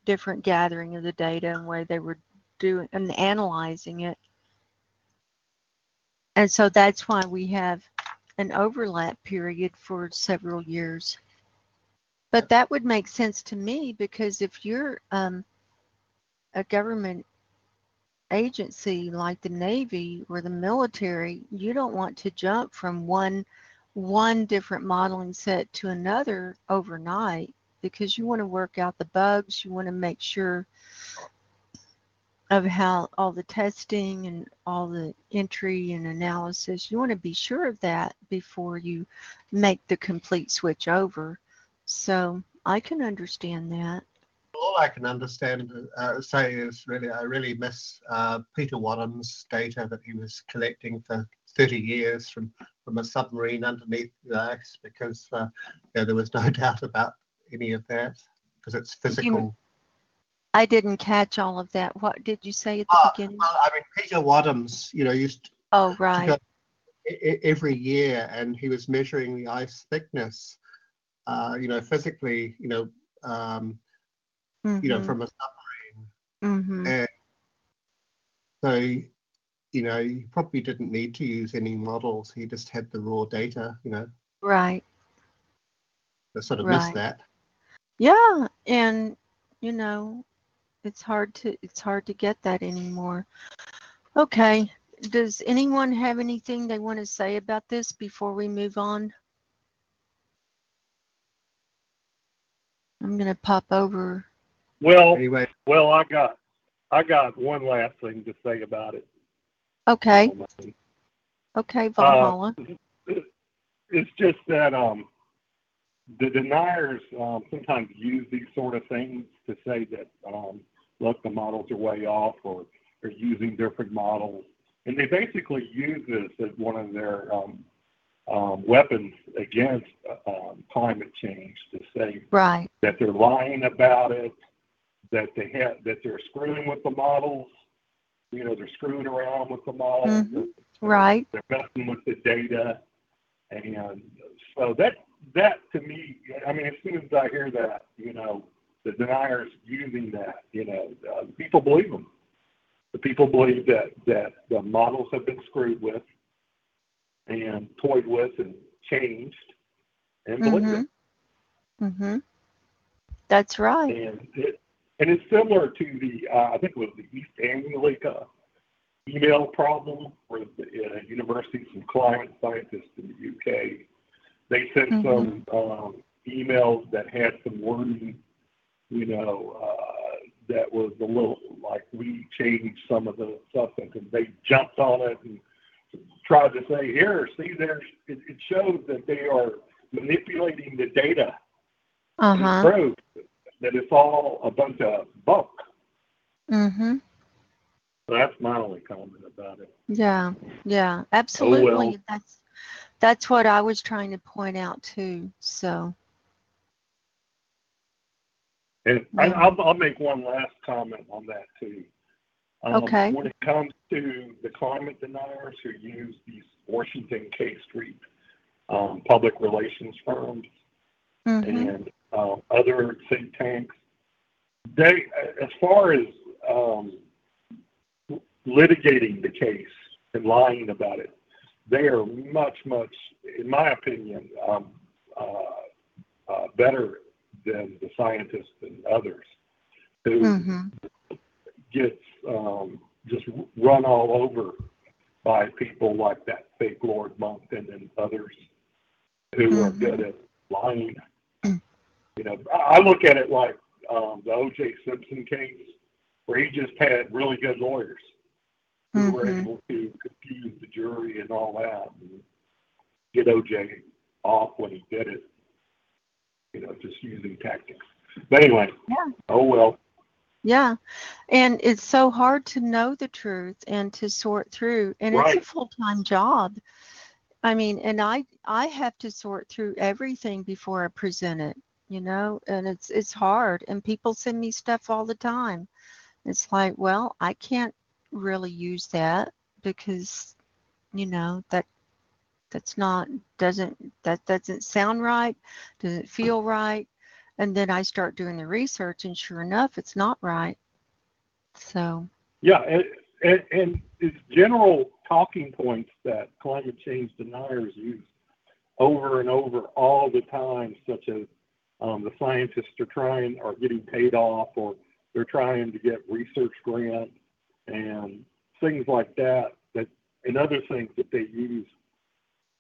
different gathering of the data and where they were doing and analyzing it. And so that's why we have an overlap period for several years. But that would make sense to me because if you're um, a government agency like the navy or the military you don't want to jump from one one different modeling set to another overnight because you want to work out the bugs you want to make sure of how all the testing and all the entry and analysis you want to be sure of that before you make the complete switch over. So i can understand that. All I can understand, uh, say is really, I really miss uh, Peter Wadhams' data that he was collecting for 30 years from, from a submarine underneath the ice because uh, yeah, there was no doubt about any of that because it's physical. i didn't catch all of that what did you say at the Ah, beginning Well, I mean, Peter Wadhams, you know, used oh to right go every year and he was measuring the ice thickness, uh, you know, physically, you know, um, you know, Mhm, from a submarine. mhm. And so, you know, he probably didn't need to use any models. He just had the raw data, you know. Right. I sort of miss Right. that. Yeah, and you know, it's hard to it's hard to get that anymore. Okay. Does anyone have anything they want to say about this before we move on? I'm gonna pop over. Well, Anyway, well, I got, I got one last thing to say about it. Okay, okay, Valhalla. It's just that um, the deniers um, sometimes use these sort of things to say that um, look, the models are way off, or they're using different models, and they basically use this as one of their um, um, weapons against uh, um, climate change to say right. that they're lying about it, that they have that they're screwing with the models. You know, they're screwing around with the models. Mhm. Right. They're messing with the data, and so that that to me, I mean, as soon as I hear that, you know, the deniers using that, you know, uh, people believe them. The people believe that that the models have been screwed with and toyed with and changed, and believe it. Mm-hmm. Mm-hmm. That's right. and it and it's similar to the uh, I think it was the East Anglia email problem where the uh, university, some climate scientists in the UK, they sent some um, emails that had some wording, you know, uh, that was a little like we changed some of the substance, and they jumped on it and tried to say, here, see, there, it, it shows that they are manipulating the data. Uh-huh. That it's all a bunch of bunk. Mm-hmm. So that's my only comment about it. Yeah. Yeah. Oh, Absolutely. That's that's what I was trying to point out too. So. And I, Yeah. I'll, I'll make one last comment on that too. Um, Okay. When it comes to the climate deniers who use these Washington K Street um, public relations firms Mm-hmm. and um, other think tanks, they, as far as um, litigating the case and lying about it, they are much, much, in my opinion, um, uh, uh, better than the scientists and others who Mm-hmm. gets um, just run all over by people like that fake Lord Monckton and others who are Mhm. good at lying. You know, I look at it like um, the O.J. Simpson case, where he just had really good lawyers who were Mhm. able to confuse the jury and all that, and get O.J. off when he did it. You know, just using tactics. But anyway, Yeah. oh well. Yeah. And it's so hard to know the truth and to sort through. And it's a full-time job. I mean, and I I have to sort through everything before I present it, you know, and it's it's hard. And people send me stuff all the time. It's like, well, I can't really use that because, you know, that that's not doesn't that doesn't sound right, doesn't feel right. And then I start doing the research and sure enough, it's not right. So, Yeah, and, and, and it's general talking points that climate change deniers use over and over all the time, such as um, the scientists are trying or getting paid off, or they're trying to get research grants and things like that. That and other things that they use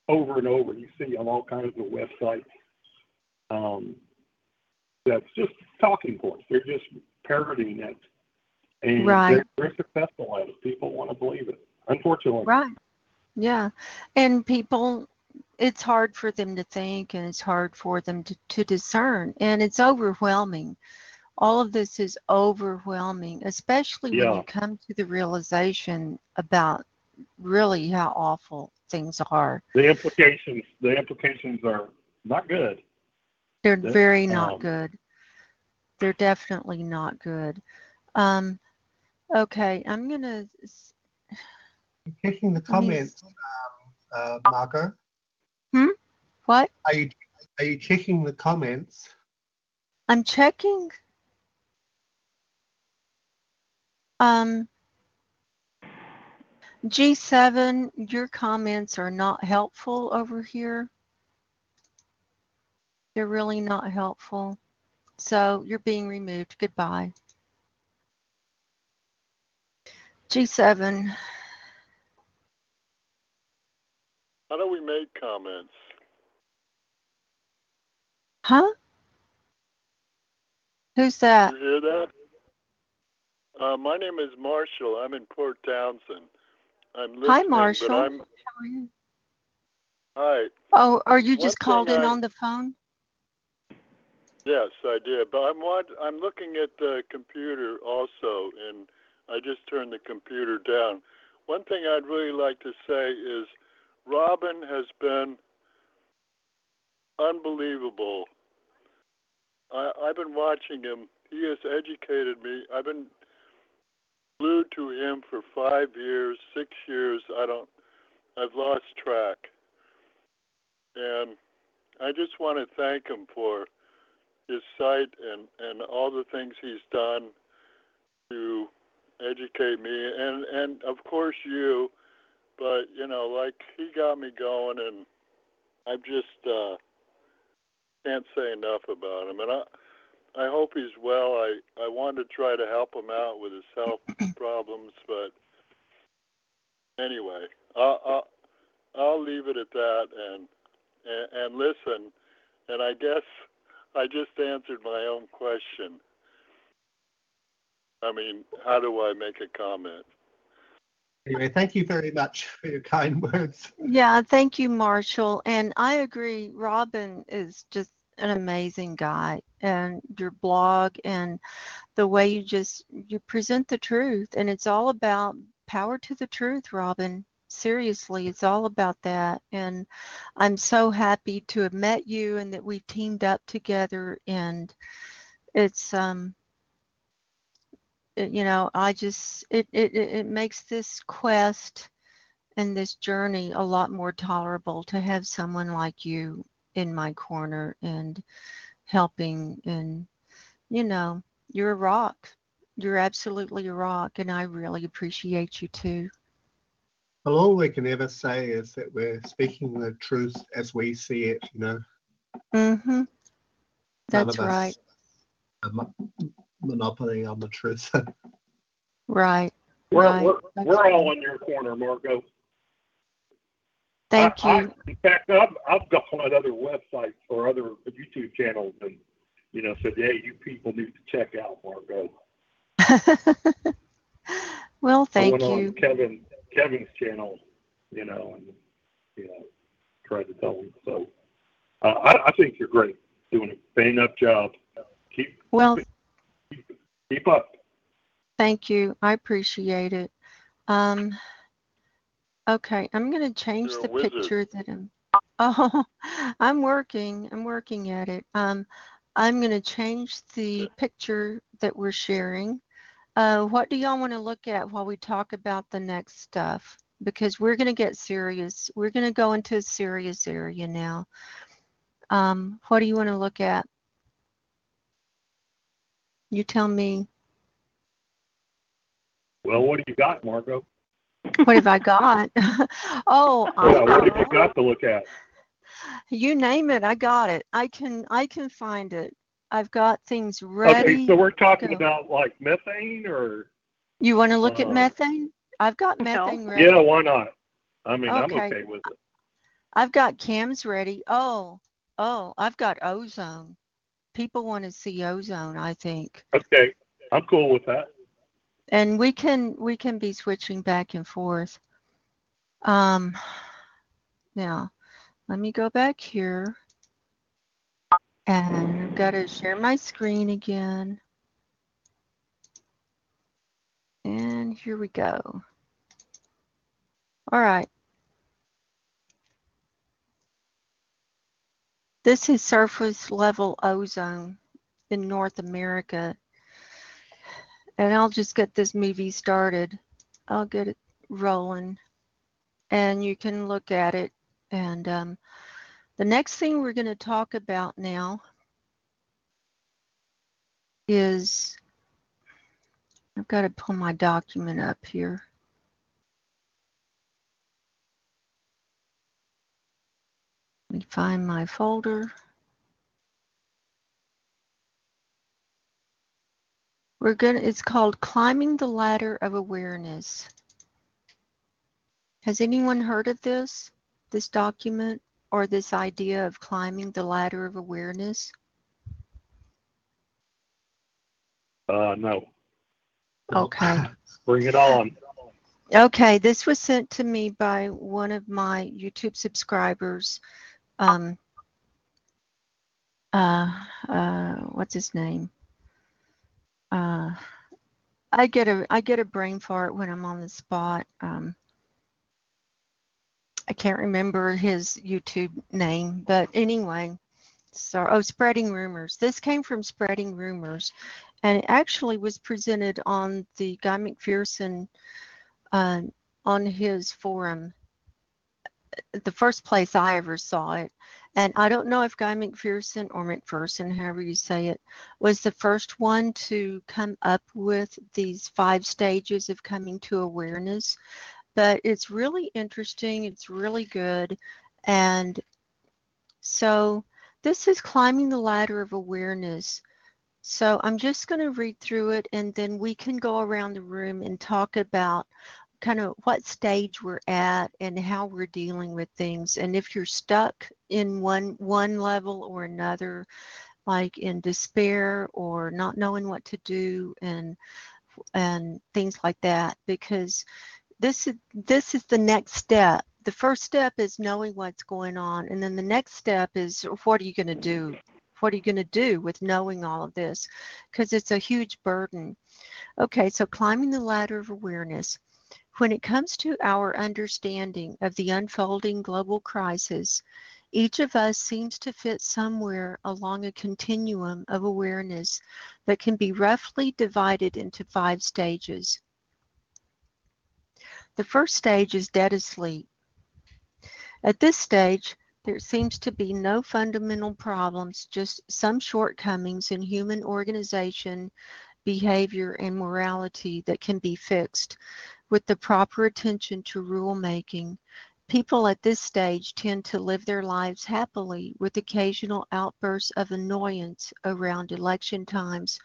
over and over. You see on all kinds of websites. Um, that's just talking points. They're just parroting it and Right. they're, they're successful at it. People want to believe it. Unfortunately, right. Yeah. And people, it's hard for them to think and it's hard for them to, to discern. And it's overwhelming. All of this is overwhelming, especially when you come to the realization about really how awful things are. the implications the implications are not good. They're That, very not um, good. They're definitely not good. Um, okay, I'm gonna. taking the Let me comments, s- um, uh, Margo. What? Are you are you checking the comments? I'm checking. Um, G7, your comments are not helpful over here. They're really not helpful. So you're being removed. Goodbye. G7. How do we make comments? Huh? Who's that? You hear that? Uh, my name is Marshall. I'm in Port Townsend. I'm listening, Hi, Marshall. I'm How are you? hi. Oh, are you One just called in I- on the phone? Yes, I did. But I'm I'm looking at the computer also, and I just turned the computer down. One thing I'd really like to say is, Robin has been unbelievable. I, I've been watching him. He has educated me. I've been glued to him for five years, six years. I don't. I've lost track. And I just want to thank him for his site and, and all the things he's done to educate me and, and of course you but you know like he got me going and I just uh can't say enough about him and I I hope he's well. I I want to try to help him out with his health problems but anyway, I'll, I'll I'll leave it at that and and, and listen and I guess I just answered my own question. I mean, how do I make a comment? Anyway, thank you very much for your kind words. Yeah, thank you, Marshall. And I agree, Robin is just an amazing guy. And your blog and the way you just you present the truth. And it's all about power to the truth, Robin. Seriously, it's all about that. And I'm so happy to have met you and that we teamed up together. And it's um you know, I just it it it makes this quest and this journey a lot more tolerable to have someone like you in my corner and helping and you know you're a rock. You're absolutely a rock and i really appreciate you too. Well, all we can ever say is that we're speaking the truth as we see it, you know. mm-hmm. None that's right monopoly on the truth. right We're, Right. we're, we're all in your corner, Margo. thank I- you I, in fact, I've, I've gone on other websites or other YouTube channels and, you know, said, hey, you people need to check out Margo. well I thank went you on Kevin, Kevin's channel, you know, and, you know, tried to tell him. So uh, I, I think you're great, doing a bang up job. Keep, well keep up. Thank you. I appreciate it. Um, okay, I'm going to change You're a the wizard. picture that I'm. Oh, I'm working. I'm working at it. Um, I'm going to change the picture that we're sharing. Uh, what do y'all want to look at while we talk about the next stuff? Because we're going to get serious. We're going to go into a serious area now. Um, what do you want to look at? You tell me. Well, what do you got, Margo? What have I got? oh, I Yeah, what have you got to look at? You name it, I got it. I can I can find it. I've got things ready. Okay, so we're talking go. about like methane or? You want to look at uh, methane? I've got No. methane ready. Yeah, why not? I mean, I'm Okay. okay with it. I've got CAMS ready. Oh, oh, I've got ozone. People want to see ozone, I think. Okay, I'm cool with that. And we can we can be switching back and forth. Um now, let me go back here. And I've got to share my screen again. And here we go. All right. This is surface level ozone in North America. And I'll just get this movie started. I'll get it rolling. And you can look at it. And um, the next thing we're going to talk about now is I've got to pull my document up here. me find my folder. We're going to, it's called Climbing the Ladder of Awareness. Has anyone heard of this, this document, or this idea of climbing the ladder of awareness? Uh, no. Okay. Bring it on. Okay, this was sent to me by one of my YouTube subscribers um, uh, uh, what's his name? Uh, I get a I get a brain fart when I'm on the spot. Um, I can't remember his YouTube name, but anyway, so oh, spreading rumors. This came from spreading rumors, and it actually was presented on the Guy McPherson uh, on his forum. The first place I ever saw it, and I don't know if Guy McPherson or McPherson, however you say it, was the first one to come up with these five stages of coming to awareness but it's really interesting. It's really good. And so this is climbing the ladder of awareness. So I'm just going to read through it and then we can go around the room and talk about kind of what stage we're at and how we're dealing with things. And if you're stuck in one one level or another, like in despair or not knowing what to do and and things like that, because this is this is the next step. The first step is knowing what's going on and then the next step is what are you going to do? What are you going to do with knowing all of this? Because it's a huge burden. Okay so climbing the ladder of awareness when it comes to our understanding of the unfolding global crisis each of us seems to fit somewhere along a continuum of awareness that can be roughly divided into five stages the first stage is dead asleep. At this stage, there seems to be no fundamental problems, just some shortcomings in human organization, behavior, and morality that can be fixed with the proper attention to rulemaking. People at this stage tend to live their lives happily with occasional outbursts of annoyance around election times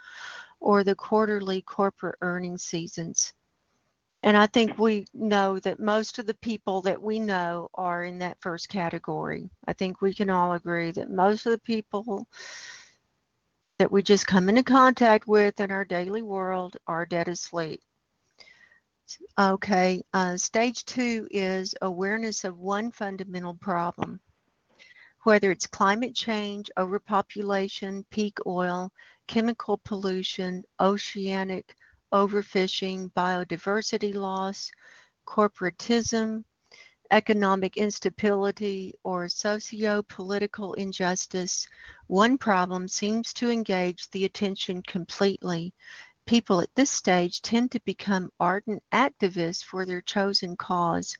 or the quarterly corporate earnings seasons. And I think we know that most of the people that we know are in that first category. I think we can all agree that most of the people that we just come into contact with in our daily world are dead asleep. Okay, uh, stage two is awareness of one fundamental problem. Whether it's climate change, overpopulation, peak oil, chemical pollution, oceanic overfishing, biodiversity loss, corporatism, economic instability, or socio-political injustice, one problem seems to engage the attention completely. People at this stage tend to become ardent activists for their chosen cause.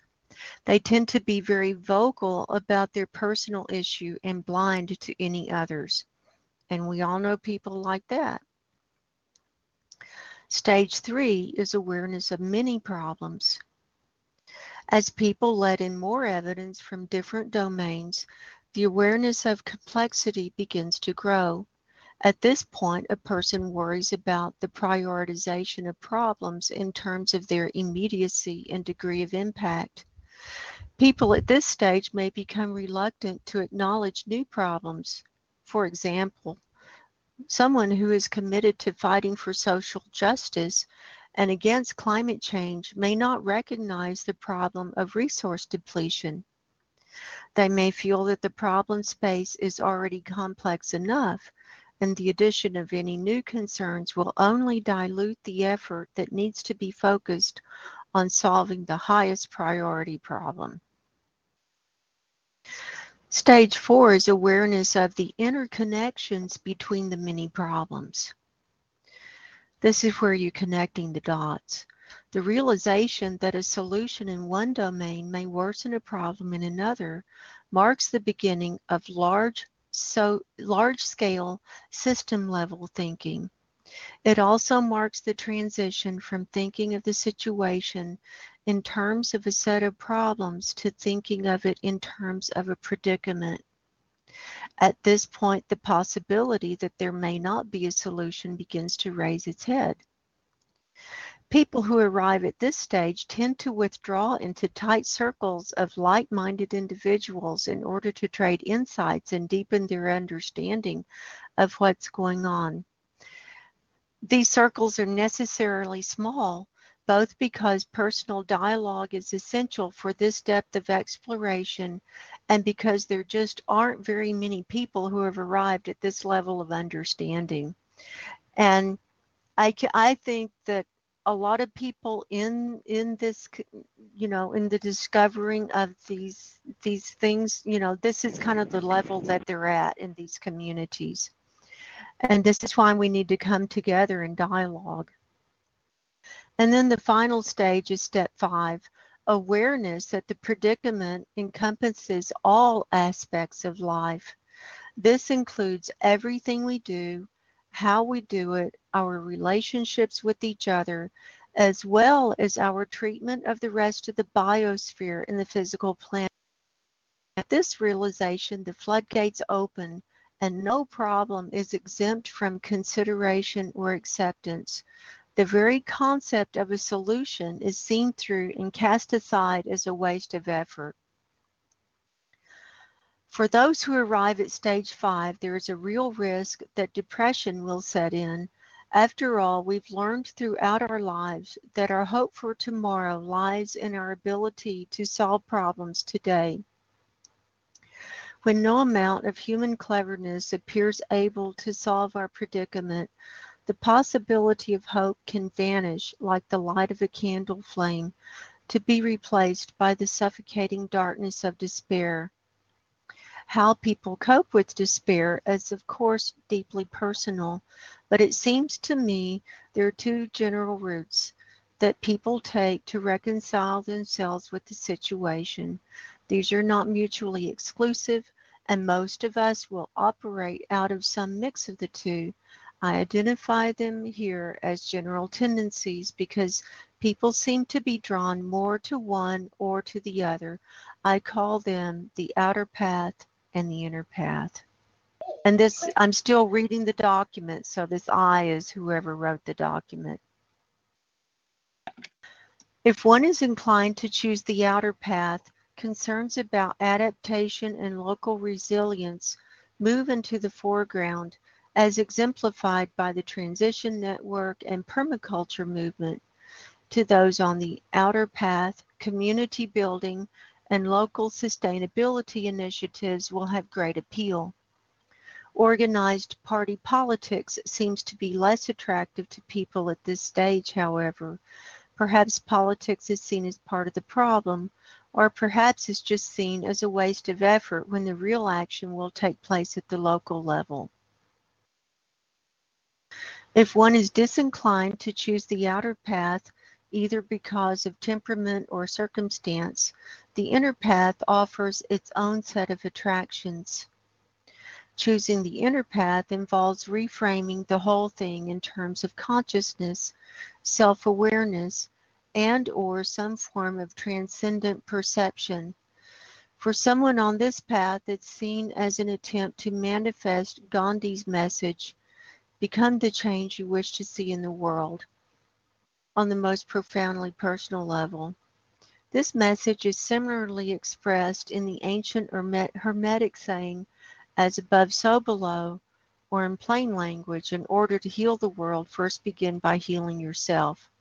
They tend to be very vocal about their personal issue and blind to any others. And we all know people like that. Stage three is awareness of many problems. As people let in more evidence from different domains, the awareness of complexity begins to grow. At this point, a person worries about the prioritization of problems in terms of their immediacy and degree of impact. People at this stage may become reluctant to acknowledge new problems. For example, someone who is committed to fighting for social justice and against climate change may not recognize the problem of resource depletion. They may feel that the problem space is already complex enough and the addition of any new concerns will only dilute the effort that needs to be focused on solving the highest priority problem. Stage four is awareness of the interconnections between the many problems. This is where you're connecting the dots. The realization that a solution in one domain may worsen a problem in another marks the beginning of large so large scale system level thinking. It also marks the transition from thinking of the situation in terms of a set of problems to thinking of it in terms of a predicament. At this point, the possibility that there may not be a solution begins to raise its head. People who arrive at this stage tend to withdraw into tight circles of like minded individuals in order to trade insights and deepen their understanding of what's going on. These circles are necessarily small, both because personal dialogue is essential for this depth of exploration and because there just aren't very many people who have arrived at this level of understanding. And I, I think that a lot of people in in this you know in the discovering of these these things you know this is kind of the level that they're at in these communities. And this is why we need to come together in dialogue. And then the final stage is step five awareness that the predicament encompasses all aspects of life. This includes everything we do how we do it, our relationships with each other, as well as our treatment of the rest of the biosphere in the physical planet. At this realization, the floodgates open and no problem is exempt from consideration or acceptance. The very concept of a solution is seen through and cast aside as a waste of effort. For those who arrive at stage five, there is a real risk that depression will set in. After all, we've learned throughout our lives that our hope for tomorrow lies in our ability to solve problems today. When no amount of human cleverness appears able to solve our predicament, the possibility of hope can vanish like the light of a candle flame, to be replaced by the suffocating darkness of despair. How people cope with despair is, of course, deeply personal, but it seems to me there are two general routes that people take to reconcile themselves with the situation. These are not mutually exclusive, and most of us will operate out of some mix of the two. I identify them here as general tendencies because people seem to be drawn more to one or to the other. I call them the outer path and the inner path. And this, I'm still reading the document, so this I is whoever wrote the document. If one is inclined to choose the outer path, concerns about adaptation and local resilience move into the foreground, as exemplified by the transition network and permaculture movement. To those on the outer path, community building, and local sustainability initiatives will have great appeal. Organized party politics seems to be less attractive to people at this stage, however. Perhaps politics is seen as part of the problem, or perhaps it's just seen as a waste of effort when the real action will take place at the local level. If one is disinclined to choose the outer path, either because of temperament or circumstance, the inner path offers its own set of attractions. Choosing the inner path involves reframing the whole thing in terms of consciousness, self-awareness, and or some form of transcendent perception. For someone on this path, it's seen as an attempt to manifest Gandhi's message, become the change you wish to see in the world on the most profoundly personal level. This message is similarly expressed in the ancient Hermetic saying, as above, so below, or in plain language, in order to heal the world, first begin by healing yourself.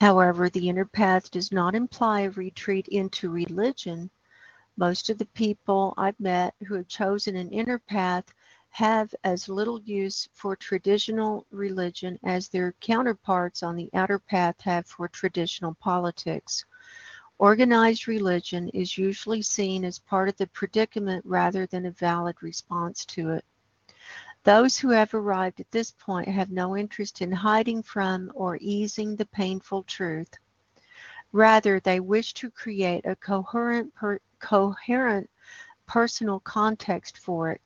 However, the inner path does not imply a retreat into religion. Most of the people I've met who have chosen an inner path have as little use for traditional religion as their counterparts on the outer path have for traditional politics. Organized religion is usually seen as part of the predicament rather than a valid response to it. Those who have arrived at this point have no interest in hiding from or easing the painful truth. Rather, they wish to create a coherent, per, coherent personal context for it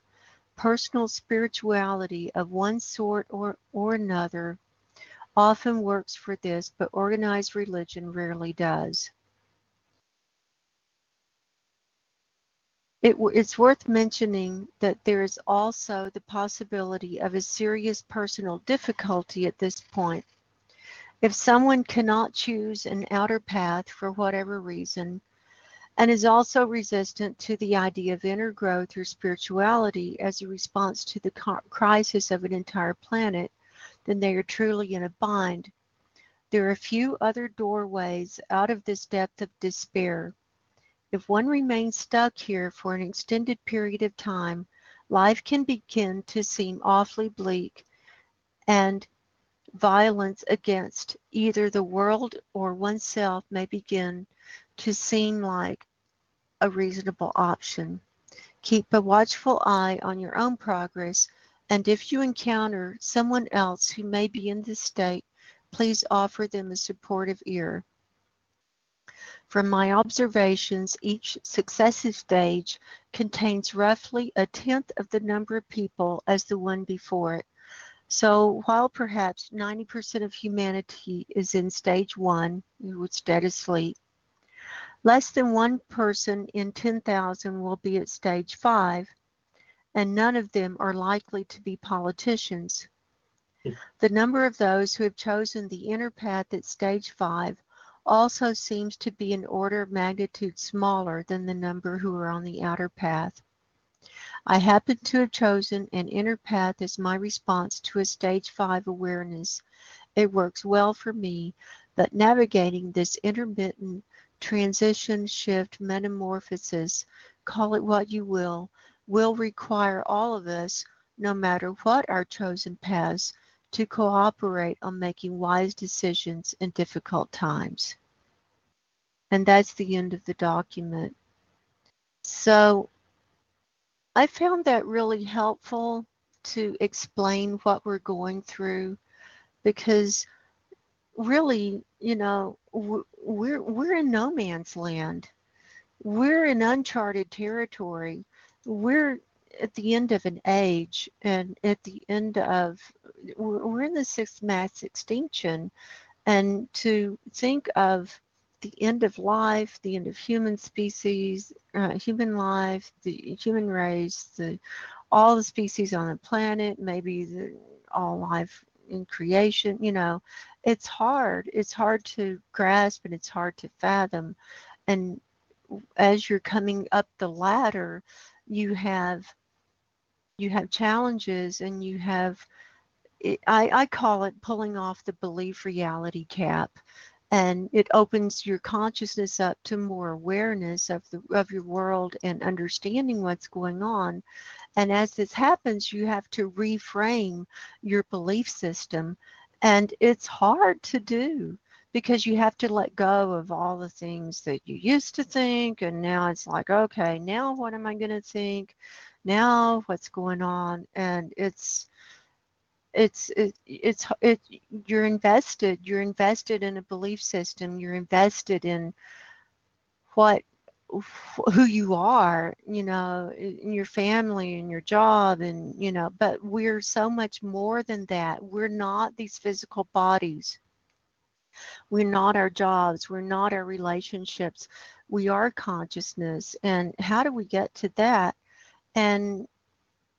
personal spirituality of one sort or, or another often works for this, but organized religion rarely does. It, it's worth mentioning that there is also the possibility of a serious personal difficulty at this point. If someone cannot choose an outer path for whatever reason, and is also resistant to the idea of inner growth or spirituality as a response to the crisis of an entire planet, then they are truly in a bind. There are few other doorways out of this depth of despair. If one remains stuck here for an extended period of time, life can begin to seem awfully bleak and violence against either the world or oneself may begin to seem like a reasonable option. Keep a watchful eye on your own progress, and if you encounter someone else who may be in this state, please offer them a supportive ear. From my observations, each successive stage contains roughly a tenth of the number of people as the one before it. So while perhaps 90% of humanity is in stage one, which is dead asleep, less than one person in 10,000 will be at stage five, and none of them are likely to be politicians. Hmm. The number of those who have chosen the inner path at stage five also seems to be an order of magnitude smaller than the number who are on the outer path. I happen to have chosen an inner path as my response to a stage five awareness. It works well for me, but navigating this intermittent transition, shift, metamorphosis, call it what you will, will require all of us, no matter what our chosen paths, to cooperate on making wise decisions in difficult times. And that's the end of the document. So I found that really helpful to explain what we're going through because really, you know, we're we're in no man's land. We're in uncharted territory. We're at the end of an age and at the end of we're in the sixth mass extinction and to think of the end of life the end of human species uh, human life the human race the all the species on the planet maybe the all life in creation you know it's hard it's hard to grasp and it's hard to fathom and as you're coming up the ladder you have you have challenges and you have eh, I, I call it pulling off the belief reality cap and it opens your consciousness up to more awareness of the of your world and understanding what's going on. And as this happens you have to reframe your belief system and it's hard to do because you have to let go of all the things that you used to think and now it's like okay now what am i going to think? Now what's going on? And it's it's it, it's it you're invested you're invested in a belief system you're invested in what who you are you know in your family and your job and you know but we're so much more than that. We're not these physical bodies. We're not our jobs. We're not our relationships. We are consciousness and how do we get to that? And,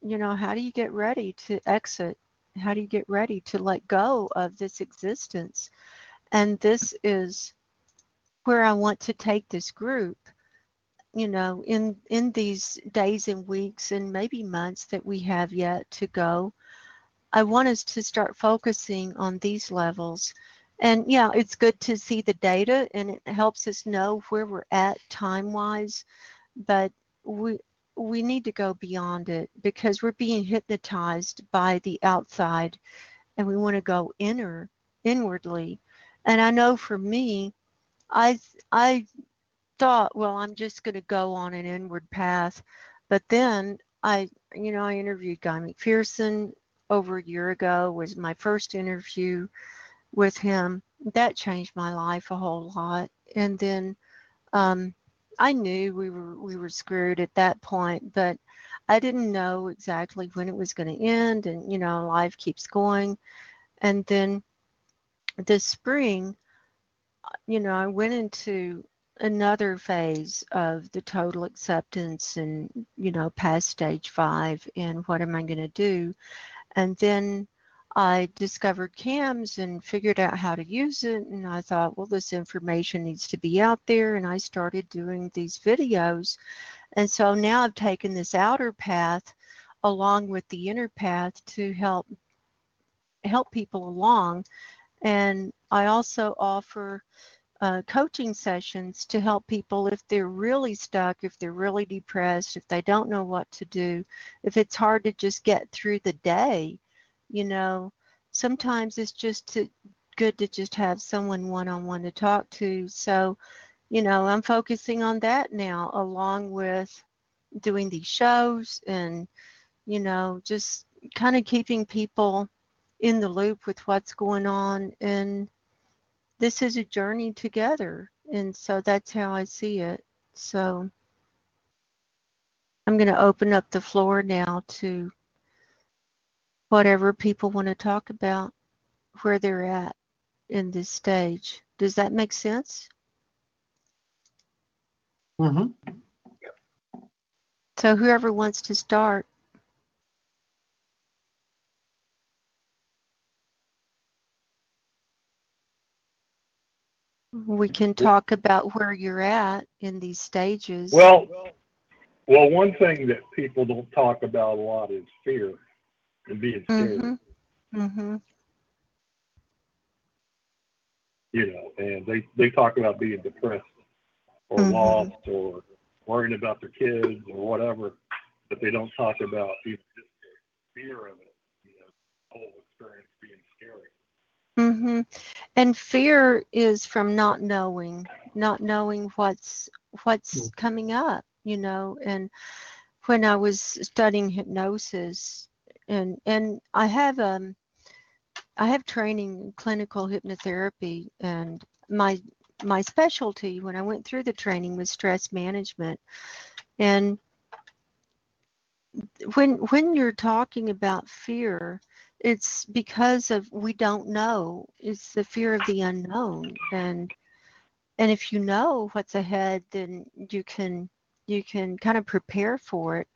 you know, how do you get ready to exit? How do you get ready to let go of this existence? And this is where I want to take this group you know in in these days and weeks and maybe months that we have yet to go i want us to start focusing on these levels and yeah it's good to see the data and it helps us know where we're at time wise but we we need to go beyond it because we're being hypnotized by the outside and we want to go inner inwardly. And i know for me i i thought well i'm just going to go on an inward path. But then i you know i interviewed guy mcpherson over a year ago was my first interview with him. That changed my life a whole lot. And then um, I knew we were we were screwed at that point, but I didn't know exactly when it was going to end and you know, life keeps going. And then this spring, you know, I went into another phase of the total acceptance and you know past stage five and what am i going to do and then i discovered CAMS and figured out how to use it and i thought well this information needs to be out there and i started doing these videos. And so now i've taken this outer path along with the inner path to help help people along. And i also offer uh, coaching sessions to help people if they're really stuck, if they're really depressed, if they don't know what to do, if it's hard to just get through the day, you know, sometimes it's just to, good to just have someone one on one to talk to. So, you know, I'm focusing on that now, along with doing these shows and, you know, just kind of keeping people in the loop with what's going on and this is a journey together. And so that's how I see it. So I'm going to open up the floor now to whatever people want to talk about, where they're at in this stage. Does that make sense? hmm So whoever wants to start. We can talk about where you're at in these stages. Well, well, one thing that people don't talk about a lot is fear and being scared. Mm-hmm. Mm-hmm. You know, and they they talk about being depressed or Mhm. lost or worrying about their kids or whatever, but they don't talk about you know, just the fear of it. You know, the whole experience being scary. Mm-hmm. And fear is from not knowing, not knowing what's what's coming up, you know. And when I was studying hypnosis, and and I have um I have training in clinical hypnotherapy, and my my specialty when I went through the training was stress management. And when when you're talking about fear, it's because of we don't know. It's the fear of the unknown. And and if you know what's ahead, then you can you can kind of prepare for it.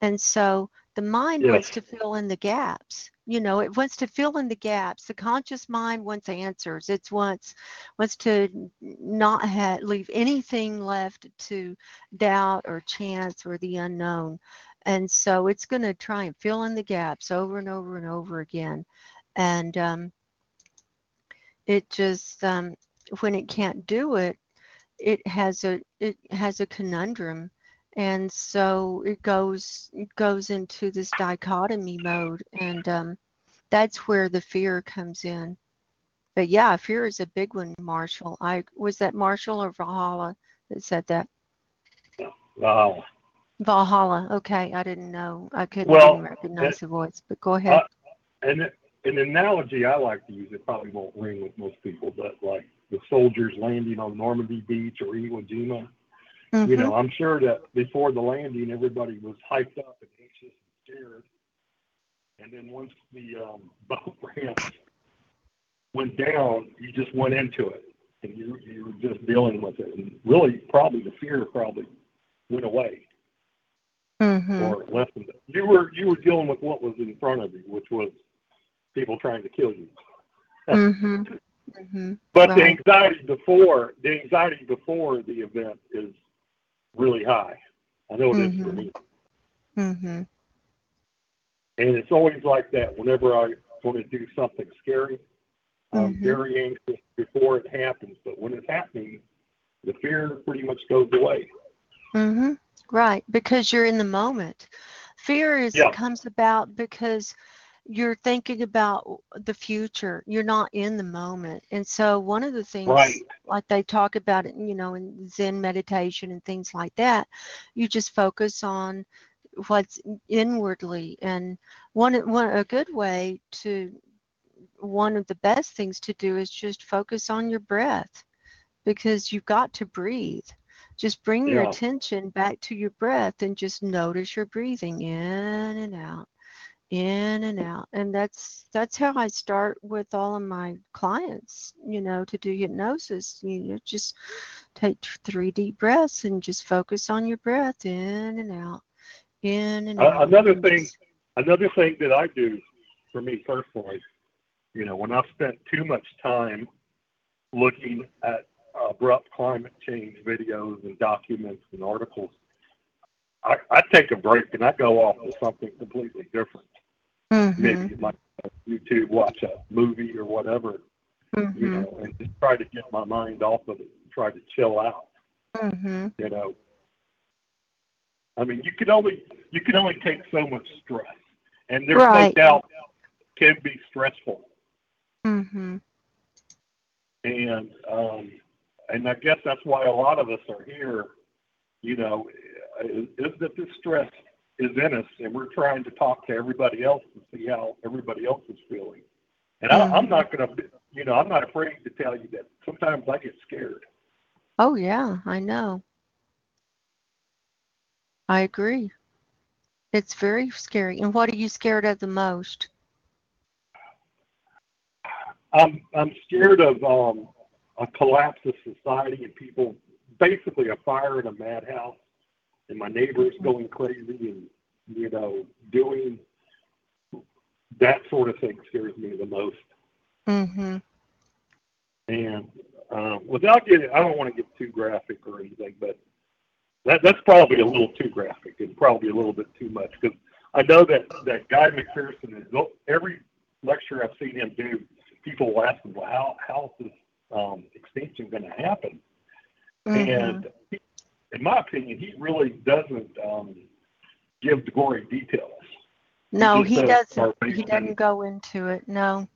And so the mind wants to fill in the gaps. You know, it wants to fill in the gaps. The conscious mind wants answers. It wants wants to not ha- leave anything left to doubt or chance or the unknown. And so it's going to try and fill in the gaps over and over and over again. And um, it just um, when it can't do it, it has a it has a conundrum and so it goes it goes into this dichotomy mode and um, that's where the fear comes in. But yeah fear is a big one marshall. I was that marshall or valhalla that said that? Valhalla. Valhalla okay i didn't know i couldn't Well, recognize it- the voice but go ahead. Uh, and an analogy I like to use, it probably won't ring with most people, but like the soldiers landing on Normandy Beach or Iwo Jima. You Mhm. know, I'm sure that before the landing, everybody was hyped up and anxious and scared. And then once the um, boat ramp went down, you just went into it, and you you were just dealing with it. And really, probably the fear probably went away Mhm. or lessened. You were you were dealing with what was in front of you, which was people trying to kill you. Mhm. Mhm. But the anxiety before the anxiety before the event is really high. I know it is for me. Mhm. And it's always like that whenever I want to do something scary. I'm Mhm. very anxious before it happens, but when it's happening, the fear pretty much goes away. Mm-hmm. Right, because you're in the moment. Fear is Yeah. comes about because you're thinking about the future. You're not in the moment. And so one of the things Right. like they talk about it, you know, in Zen meditation and things like that, you just focus on what's inwardly. And one one a good way to one of the best things to do is just focus on your breath because you've got to breathe. Just bring your attention back to your breath and just notice your breathing in and out, in and out. And that's that's how I start with all of my clients, you know, to do hypnosis. You know, just take three deep breaths and just focus on your breath in and out, in and Uh, out. another thing, another thing that I do for me personally, you know, when I've spent too much time looking at abrupt climate change videos and documents and articles, I, I take a break and I go off to something completely different. Mhm, Maybe like YouTube, watch a movie or whatever, you mhm, know, and just try to get my mind off of it and try to chill out, mhm. you know. I mean, you can only you can only take so much stress, and there's Right. no doubt can be stressful. Mhm. and um, and I guess that's why a lot of us are here. You know, is, is that this stress is in us, and we're trying to talk to everybody else and see how everybody else is feeling. And I, I'm not going to, you know, I'm not afraid to tell you that sometimes I get scared. Oh yeah, I know. I agree. It's very scary. And what are you scared of the most? I'm I'm scared of um, a collapse of society and people, basically a fire in a madhouse, and my neighbors going crazy and you know doing that sort of thing scares me the most. Mhm. And um, without getting, I don't want to get too graphic or anything, but that that's probably a little too graphic and probably a little bit too much because I know that that Guy McPherson is every lecture I've seen him do, people will ask him, well, how how is this um, extinction going to happen? Mhm. And in my opinion, he really doesn't um, give the gory details. No, just he doesn't. He doesn't go into it. No.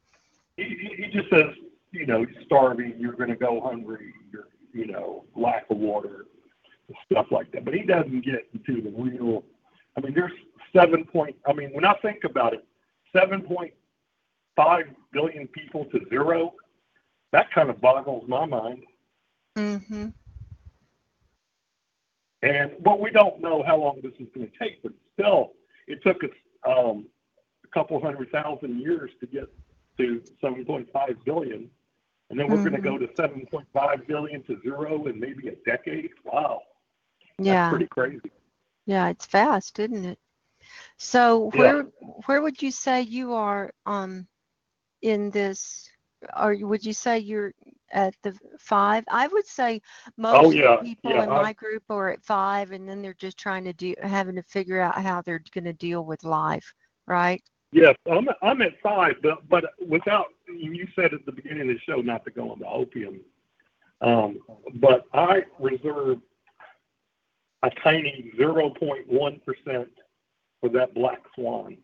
He, he he just says, you know, starving, you're going to go hungry, you're, you know, lack of water, stuff like that. But he doesn't get into the real. I mean, there's seven point. I mean, when I think about it, seven point five billion people to zero. That kind of boggles my mind. Mm Mhm. And but we don't know how long this is going to take. But still, it took us um, a couple hundred thousand years to get to 7.5 billion, and then we're going to go to 7.5 billion to zero in maybe a decade. Wow, that's Yeah. pretty crazy. Yeah, it's fast, isn't it? So Yeah. where where would you say you are um in this or would you say you're at the five? I would say most Oh yeah, people yeah. in I, my group are at five and then they're just trying to do having to figure out how they're going to deal with life, right? yes, I'm I'm at five, but but without you said at the beginning of the show not to go on the hopium, um, but I reserve a tiny 0.1 percent for that black swan.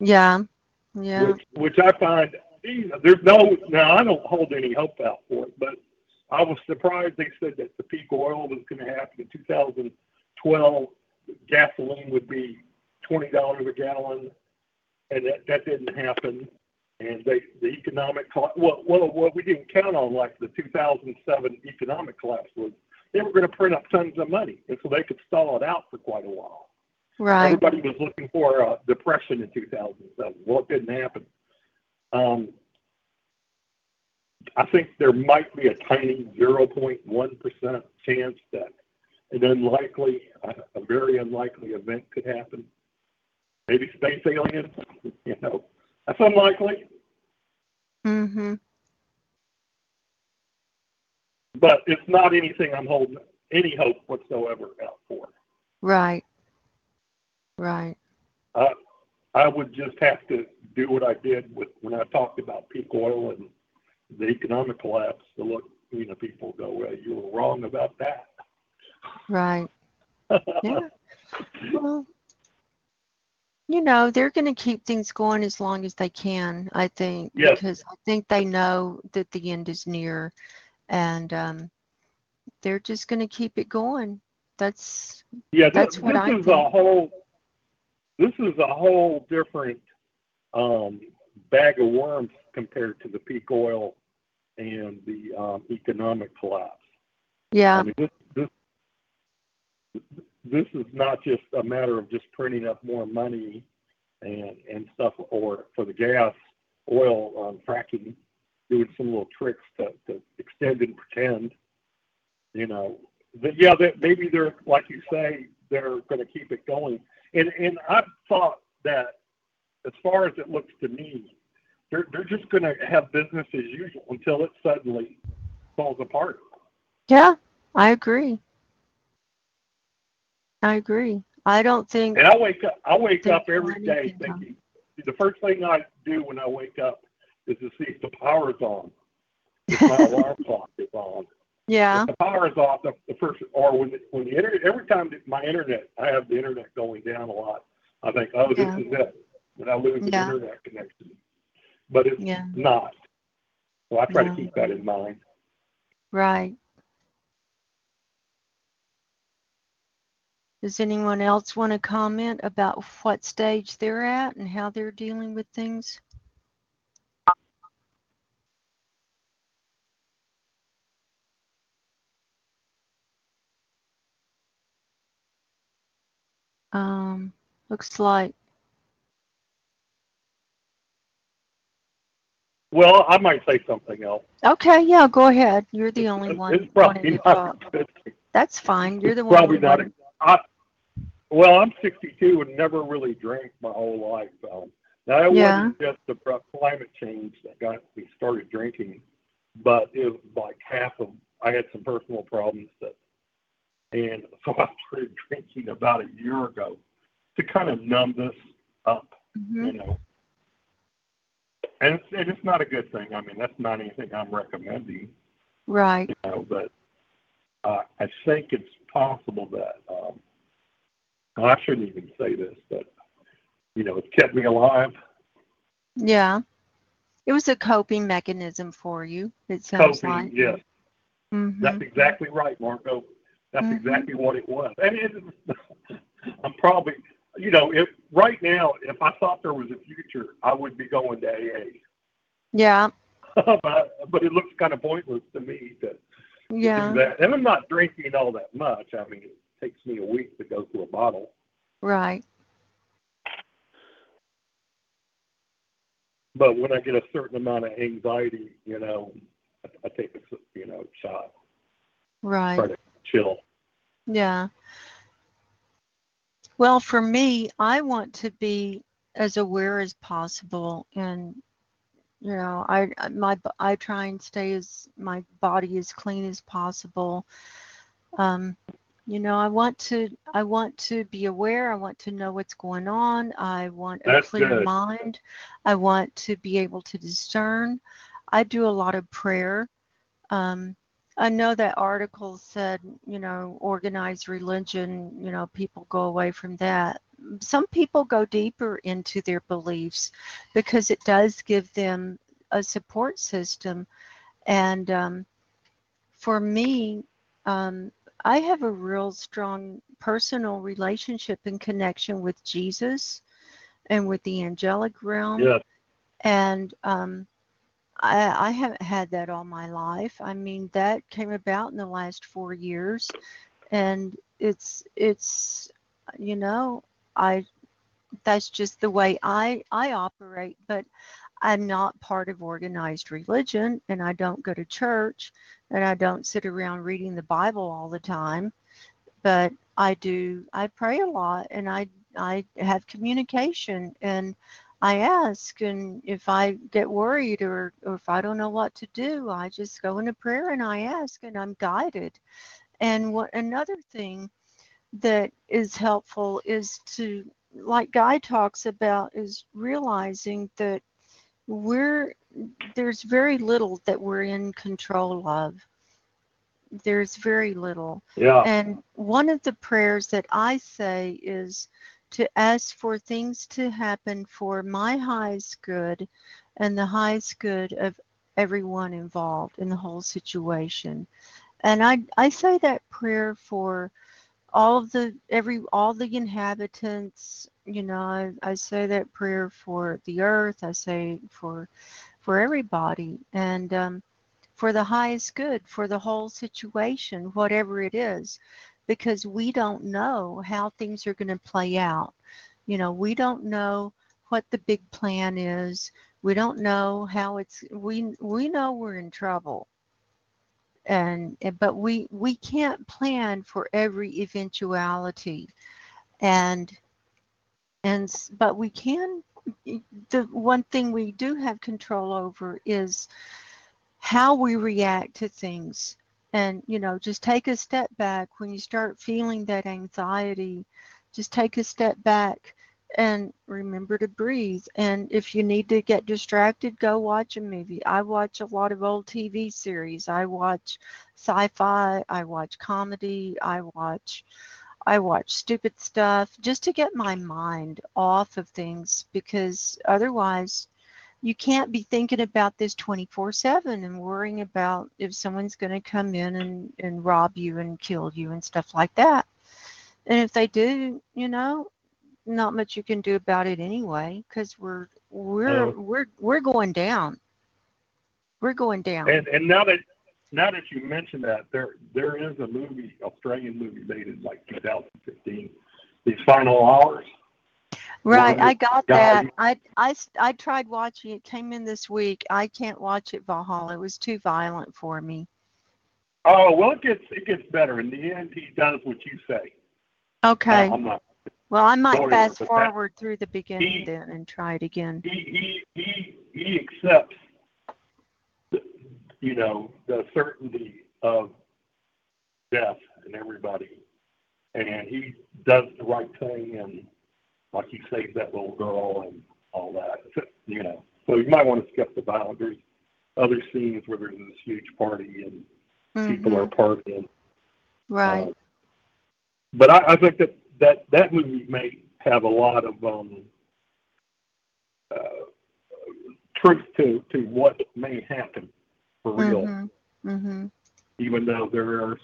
Yeah. Yeah. which, which I find you know, there's no now I don't hold any hope out for it, but I was surprised they said that the peak oil was going to happen in 2012. Gasoline would be twenty dollars a gallon, and that that didn't happen. And they the economic coll- well, well what we didn't count on like the 2007 economic collapse was they were going to print up tons of money, and so they could stall it out for quite a while Right. everybody was looking for a depression in 2007. Well, it didn't happen. Um, I think there might be a tiny 0.1% chance that an unlikely, a, very unlikely event could happen. Maybe space aliens, you know, that's unlikely, Mhm. but it's not anything I'm holding any hope whatsoever out for. Right. Right. Uh, I would just have to do what I did with when I talked about peak oil and the economic collapse to look, you know, people go, well, you were wrong about that. Right. Yeah. Well, you know, they're going to keep things going as long as they can, I think, Yes. because I think they know that the end is near and um, they're just going to keep it going. That's, yeah, That's this, what this I is a whole, this is a whole different um, bag of worms compared to the peak oil and the um, economic collapse. yeah, I mean, this, this, this is not just a matter of just printing up more money and and stuff, or for the gas, oil um, fracking, doing some little tricks to, to extend and pretend. You know, that yeah, that maybe they're like you say, they're going to keep it going. And and I thought that, as far as it looks to me, they're they're just going to have business as usual until it suddenly falls apart. Yeah, I agree. I agree. I don't think And I wake up, I wake up every day thinking, the first thing I do when I wake up is to see if the power's on, if my alarm clock is on. Yeah, If the power is off, the, the first, or when the, when the internet, every time that my internet, I have the internet going down a lot. I think, oh, this Yeah. is it. And I lose the Yeah. internet connection. But it's yeah, not. So I try to keep that in mind. right. Does anyone else want to comment about what stage they're at and how they're dealing with things? Um, looks like, Well, I might say something else. okay, yeah, go ahead. You're the only It's- one It's wanting probably to not talk. That's fine. You're the one. probably who not. wanted- I, well, I'm 62 and never really drank my whole life. Now it Yeah. wasn't just the climate change that got me started drinking, but it was like half of. I had some personal problems that, and so I started drinking about a year ago to kind of numb this up, Mhm. you know. And it's, and it's not a good thing. I mean, that's not anything I'm recommending Right. you know, but uh, I think it's possible that um, well, I shouldn't even say this, but you know, it's kept me alive. Yeah. It was a coping mechanism for you, it sounds Coping, like. yes, Mhm. that's exactly right, Margo. That's Mhm. exactly what it was. And it, I'm probably, you know, if right now, if I thought there was a future, I would be going to AA. Yeah. but, but it looks kind of pointless to me to Yeah. do that. And I'm not drinking all that much. I mean, it takes me a week to go through a bottle. Right. But when I get a certain amount of anxiety, you know, I, I take a you know shot, Right. Chill. Yeah. Well, for me, I want to be as aware as possible and you know, I my I try and stay as my body as clean as possible. Um, you know, I want to I want to be aware. I want to know what's going on. I want a clear good. mind. I want to be able to discern. I do a lot of prayer. Um, I know that article said, you know, organized religion, you know, people go away from that. Some people go deeper into their beliefs because it does give them a support system. And um, for me, um, I have a real strong personal relationship and connection with Jesus and with the angelic realm. Yes, And um, I, I haven't had that all my life. I mean, that came about in the last four years, and it's it's you know I that's just the way I I operate. But I'm not part of organized religion, and I don't go to church, and I don't sit around reading the Bible all the time. But I do I pray a lot, and I I have communication and I ask, and if I get worried or, or if I don't know what to do, I just go into prayer and I ask, and I'm guided. And what another thing that is helpful is to, like Guy talks about, is realizing that we're there's very little that we're in control of. There's very little. yeah, And one of the prayers that I say is to ask for things to happen for my highest good and the highest good of everyone involved in the whole situation. And I, I say that prayer for all of the every all the inhabitants you know I, I say that prayer for the earth i say for for everybody and um, for the highest good for the whole situation whatever it is because we don't know how things are going to play out you know we don't know what the big plan is. We don't know how it's we we know we're in trouble. And but we we can't plan for every eventuality. And and but we can the one thing we do have control over is how we react to things and you know just take a step back. When you start feeling that anxiety just take a step back and remember to breathe. And if you need to get distracted go watch a movie. I watch a lot of old tv series. I watch sci-fi i watch comedy i watch I watch stupid stuff just to get my mind off of things because otherwise you can't be thinking about this 24 7 and worrying about if someone's going to come in and, and rob you and kill you and stuff like that. And if they do, you know, not much you can do about it anyway because we're we're we're we're going down. We're going down. And and now that now that you mention that, there there is a movie, Australian movie made in like 2015, These Final Hours. Right, I got that. I tried watching it, came in this week. I can't watch it, Valhalla. It was too violent for me. Oh well, it gets it gets better. In the end, he does what you say. Okay. I'm not. Well, I might fast but that- forward through the beginning he- then and try it again. He he he he accepts, the, you know, the certainty of death and everybody, and he does the right thing, and like he saves that little girl and all that. So, You know, so you might want to skip the violence. There's other scenes where there's this huge party and people Mhm, are partying. Right. Uh, but I, I think that, that that movie may have a lot of um, uh, truth to, to what may happen for real, Mhm, mhm. even though there are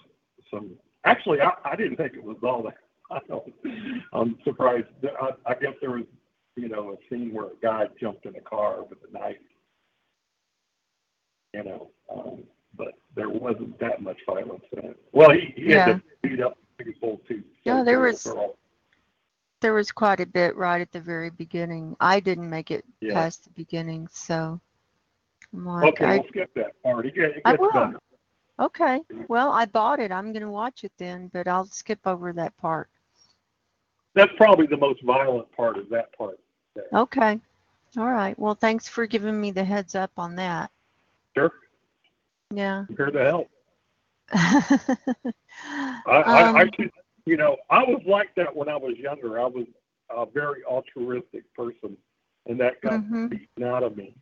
some. Actually, I, I didn't think it was all that. I don't, I'm surprised. I, I guess there was, you know, a scene where a guy jumped in a car with a knife. You know, um, but there wasn't that much violence in it. Well, he, he had to beat up people to. Yeah, there was-. There was quite a bit right at the very beginning. I didn't make it Yeah. past the beginning, so I'm like, Okay, I, we'll skip that part. It gets, it I will. better. okay. Well, I bought it. I'm going to watch it then, but I'll skip over that part. That's probably the most violent part of that part. there. Okay. All right. Well, thanks for giving me the heads up on that. Sure, Yeah. Here to help. I, I, I Um, should, you know, I was like that when I was younger. I was a very altruistic person, and that got Mhm. beaten out of me,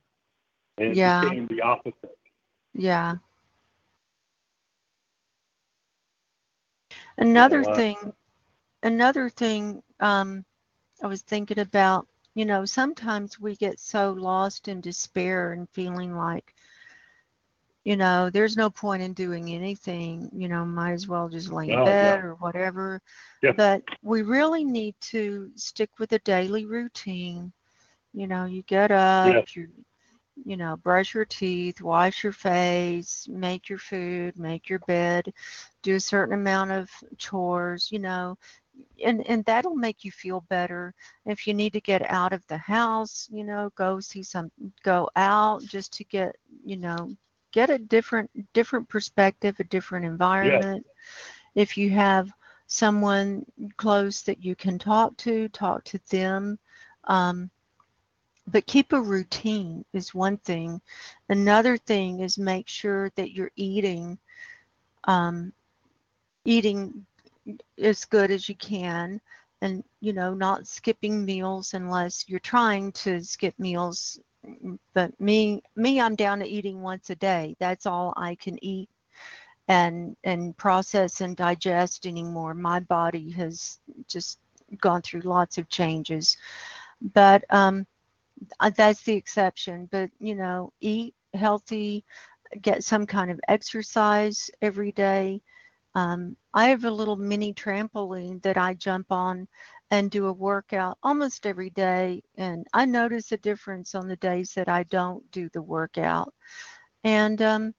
and it Yeah. became the opposite. Yeah. Another uh, thing, another thing um, I was thinking about, you know, sometimes we get so lost in despair and feeling like, you know, there's no point in doing anything, you know, might as well just lay in Oh, bed yeah. or whatever. Yeah. But we really need to stick with a daily routine. You know, you get up, Yes. you you know, brush your teeth, wash your face, make your food, make your bed, do a certain amount of chores, you know, and and that'll make you feel better. If you need to get out of the house, you know, go see some go out just to get, you know, get a different different perspective, a different environment. If you have someone close that you can talk to, talk to them. Um, but keep a routine is one thing. Another thing is make sure that you're eating um, eating as good as you can and you know not skipping meals unless you're trying to skip meals. But me me i'm down to eating once a day. That's all i can eat and and process and digest anymore. My body has just gone through lots of changes. But um uh, that's the exception. But you know eat healthy get some kind of exercise every day um, i have a little mini trampoline that i jump on and do a workout almost every day and i notice a difference on the days that i don't do the workout. And um,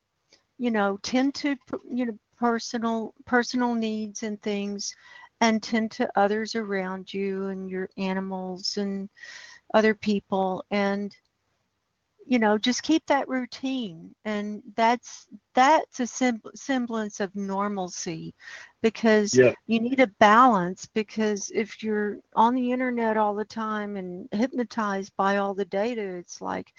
you know tend to you know personal personal needs and things and tend to others around you and your animals and other people and you know just keep that routine and that's that's a sem- semblance of normalcy because Yeah. you need a balance because if you're on the internet all the time and hypnotized by all the data it's like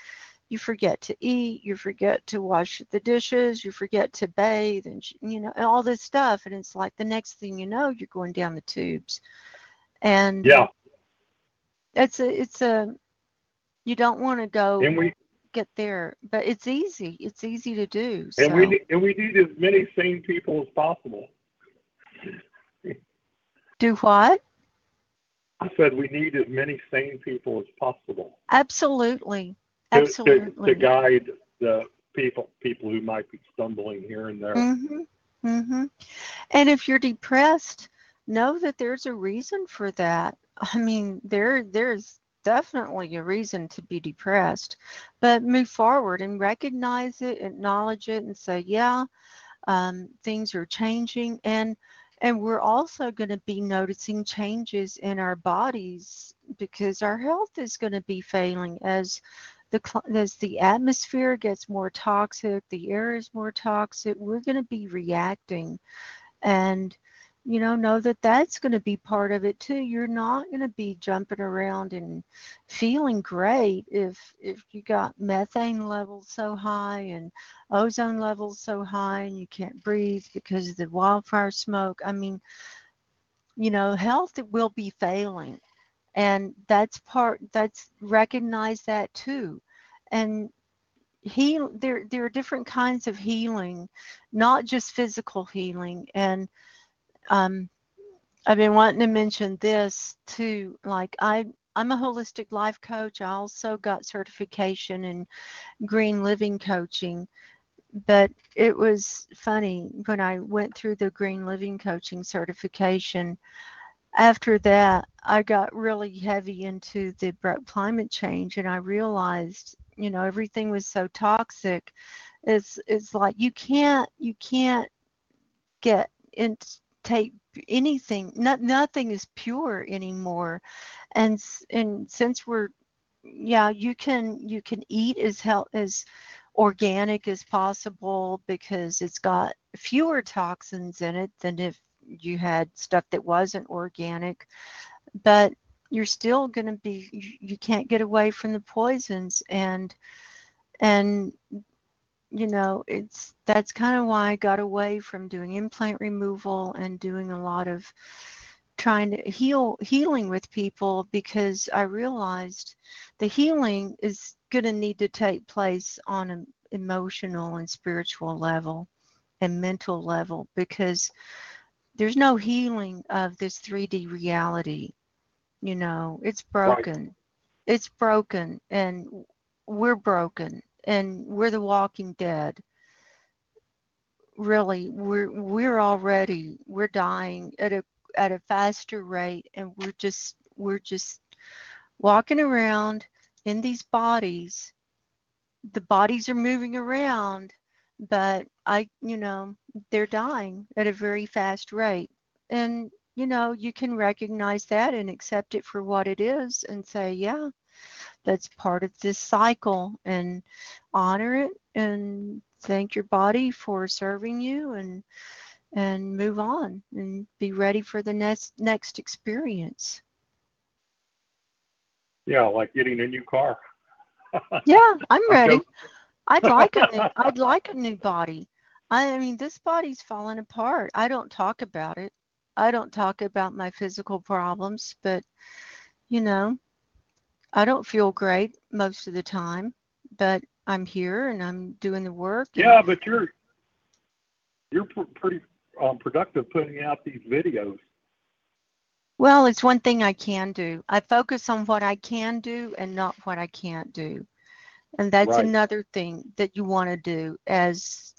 you forget to eat you forget to wash the dishes you forget to bathe and you know and all this stuff and it's like the next thing you know you're going down the tubes and Yeah. it's a it's a you don't want to go And we get there but it's easy it's easy to do and we need and we need as many sane people as possible. do what I said we need as many sane people as possible absolutely to, to, absolutely to guide the people people who might be stumbling here and there. Mm-hmm. Mm-hmm. And if you're depressed, know that there's a reason for that. I mean, there there's definitely a reason to be depressed, but move forward and recognize it, acknowledge it, and say, yeah, um, things are changing, and and we're also going to be noticing changes in our bodies because our health is going to be failing as the as the atmosphere gets more toxic, the air is more toxic. We're going to be reacting, and you know know that that's going to be part of it too. You're not going to be jumping around and feeling great if if you got methane levels so high and ozone levels so high and you can't breathe because of the wildfire smoke. I mean, you know, health will be failing and that's part that's recognize that too and heal there there are different kinds of healing not just physical healing and um i've been wanting to mention this too like i i'm a holistic life coach. I also got certification in green living coaching. But it was funny when i went through the green living coaching certification. After that, I got really heavy into the climate change, and I realized, you know, everything was so toxic. It's it's like you can't you can't get in take anything. Not, nothing is pure anymore, and and since we're yeah, you can you can eat as health as organic as possible because it's got fewer toxins in it than if you had stuff that wasn't organic but you're still going to be you, you can't get away from the poisons and and you know it's that's kind of why i got away from doing implant removal and doing a lot of trying to heal healing with people because i realized the healing is going to need to take place on an emotional and spiritual level and mental level because there's no healing of this 3D reality. You know, it's broken. It's broken and we're broken and we're the walking dead. Really, we're we're already we're dying at a at a faster rate and we're just we're just walking around in these bodies. The bodies are moving around, but I, you know, they're dying at a very fast rate. And, you know, you can recognize that and accept it for what it is and say, yeah, that's part of this cycle and honor it and thank your body for serving you and and move on and be ready for the next next experience. Yeah, like getting a new car. Yeah, I'm ready. I'd like a new, I'd like a new body. I mean, this body's falling apart. I don't talk about it. I don't talk about my physical problems, but you know, I don't feel great most of the time, but I'm here and I'm doing the work. and- Yeah, but you're you're pr- pretty um, productive putting out these videos. Well, it's one thing I can do. I focus on what I can do and not what I can't do. And that's Right. another thing that you want to do as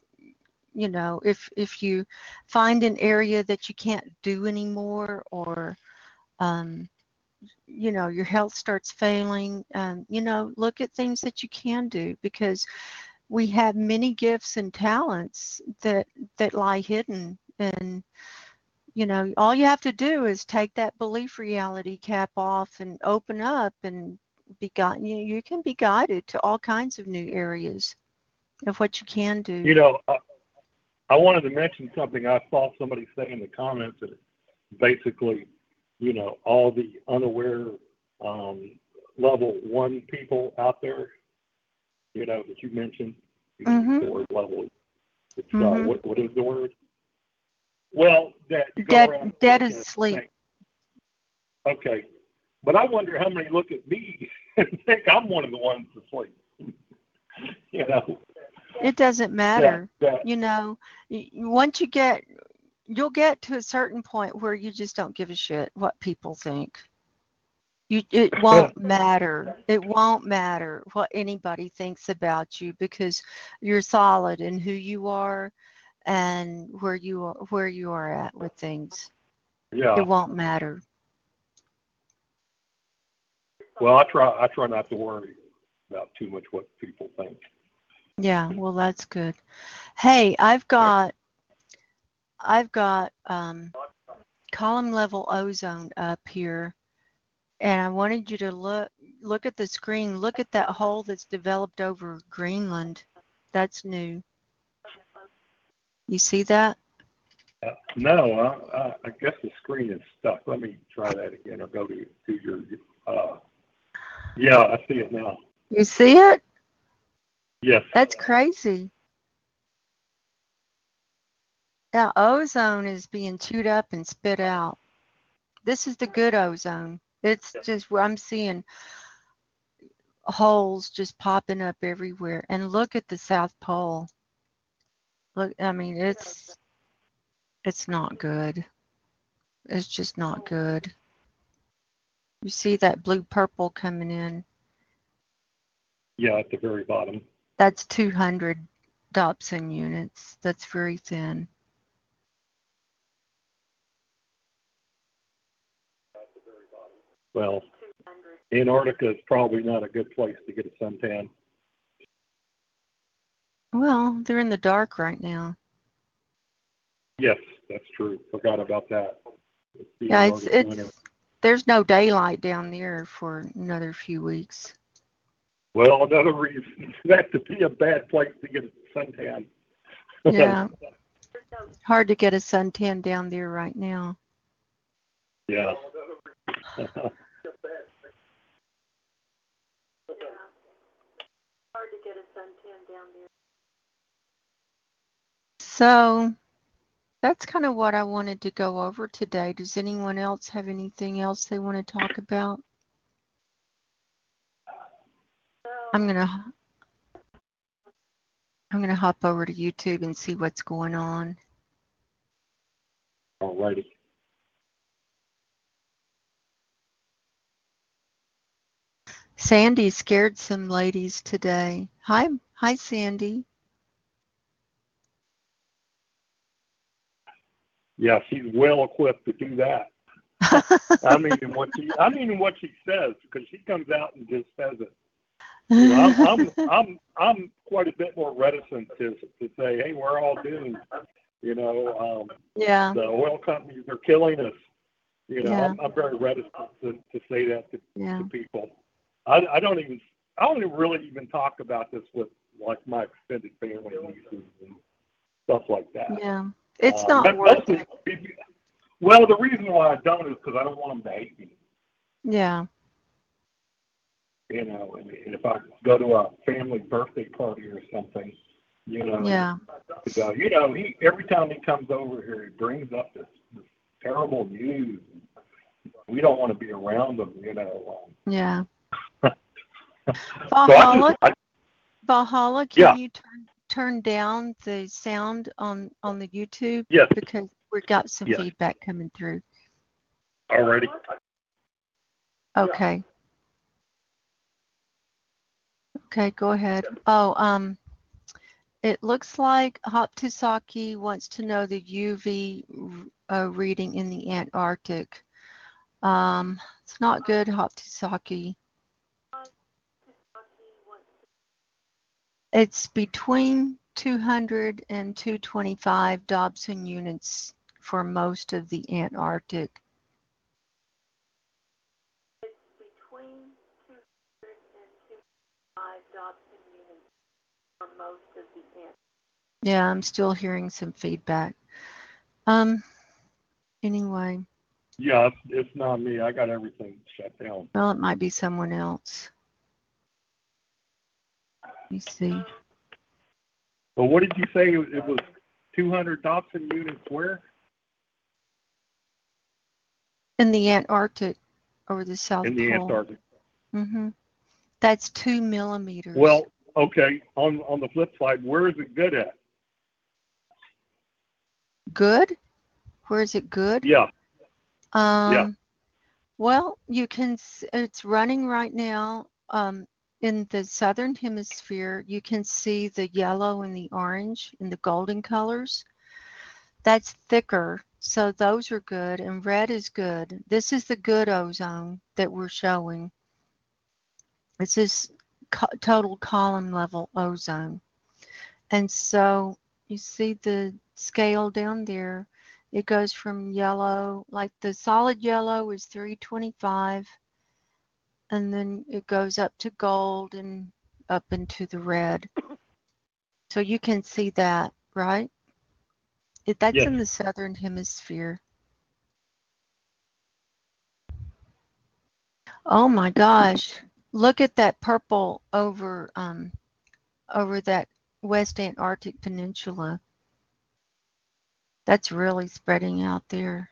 you know, if if you find an area that you can't do anymore or um you know, your health starts failing, um, you know, look at things that you can do because we have many gifts and talents that that lie hidden and you know, all you have to do is take that belief reality cap off and open up and be guided. You, you can be guided to all kinds of new areas of what you can do. You know, I, I wanted to mention something I saw somebody say in the comments that basically, you know, all the unaware um, level one people out there, you know, that you mentioned, Mhm. the word level. It's, uh, Mhm. what, what is the word? Well, that you go Dead- dead is as at sleep. Okay, but I wonder how many look at me and think I'm one of the ones asleep. you know, It doesn't matter. that, You know, once you get, you'll get to a certain point where you just don't give a shit what people think. You, it won't matter. It won't matter what anybody thinks about you because you're solid in who you are and where you are, where you are at with things. yeah. It won't matter. Well, I try. I try not to worry about too much what people think. Yeah, well, that's good. Hey, I've got, I've got um, column level ozone up here, and I wanted you to look, look at the screen. Look at that hole that's developed over Greenland. That's new. You see that? Uh, no, I, I, I guess the screen is stuck. Let me try that again, or go to to your. Uh, yeah, I see it now. You see it? Yes. That's crazy. Yeah, ozone is being chewed up and spit out. This is the good ozone. It's just where I'm seeing holes just popping up everywhere. And look at the South Pole. Look, I mean, it's it's not good. It's just not good. You see that blue purple coming in? Yeah, at the very bottom. That's 200 Dobson units. That's very thin. Well, Antarctica is probably not a good place to get a suntan. Well, they're in the dark right now. Yes, that's true. Forgot about that. It's Yeah, it's Antarctic winter. it's there's no daylight down there for another few weeks. Well, another reason that to be a bad place to get a suntan. Yeah. Hard to get a suntan down there right now. yeah. So that's kind of what I wanted to go over today. Does anyone else have anything else they want to talk about? I'm gonna I'm gonna hop over to YouTube and see what's going on. Alrighty. Sandy scared some ladies today. Hi, hi, Sandy. Yeah, she's well equipped to do that. I mean, in what she, I mean, in what she says, because she comes out and just says it. You know, I'm, I'm, I'm, I'm quite a bit more reticent to to say, hey, we're all doomed. You know, um, yeah, the oil companies are killing us. You know, Yeah. I'm, I'm very reticent to, to say that to, yeah, to people. I, I don't even, I don't even really even talk about this with like my extended family nieces and stuff like that. yeah. It's Uh, not worth it. Well, the reason why I don't is because I don't want them to hate me. Yeah, You know, and, and if I go to a family birthday party or something, you know, yeah, go, you know, he every time he comes over here, he brings up this, this terrible news. We don't want to be around him, you know. yeah. Um, so Valhalla, I, Valhalla, can Yeah. you turn turn down the sound on on the YouTube yes, because we've got some Yes. feedback coming through. already. Okay. Okay, go ahead. Oh, um, it looks like Hoptusaki wants to know the UV uh, reading in the Antarctic. Um, it's not good, Hoptusaki. It's between 200 and 225 Dobson units for most of the Antarctic. Yeah, I'm still hearing some feedback. Um, anyway, Yeah, it's, it's not me. I got everything shut down. well, it might be someone else. Let me see. But what did you say? It was 200 Dobson units where? In the Antarctic over the South In the Pole. Antarctic. Mm-hmm. That's two millimeters. Well, okay. On on the flip side, where is it good at? good? Where is it good? Yeah. Um, well, you can, it's running right now. Um, in the southern hemisphere, you can see the yellow and the orange and the golden colors. That's thicker. So those are good. And red is good. This is the good ozone that we're showing. This is co- total column level ozone. And so you see the scale down there. It goes from yellow, like the solid yellow is 325, and then it goes up to gold and up into the red. So you can see that, right? It, that's Yes. in the southern hemisphere. Oh my gosh. Look at that purple over um over that West Antarctic Peninsula. That's really spreading out there.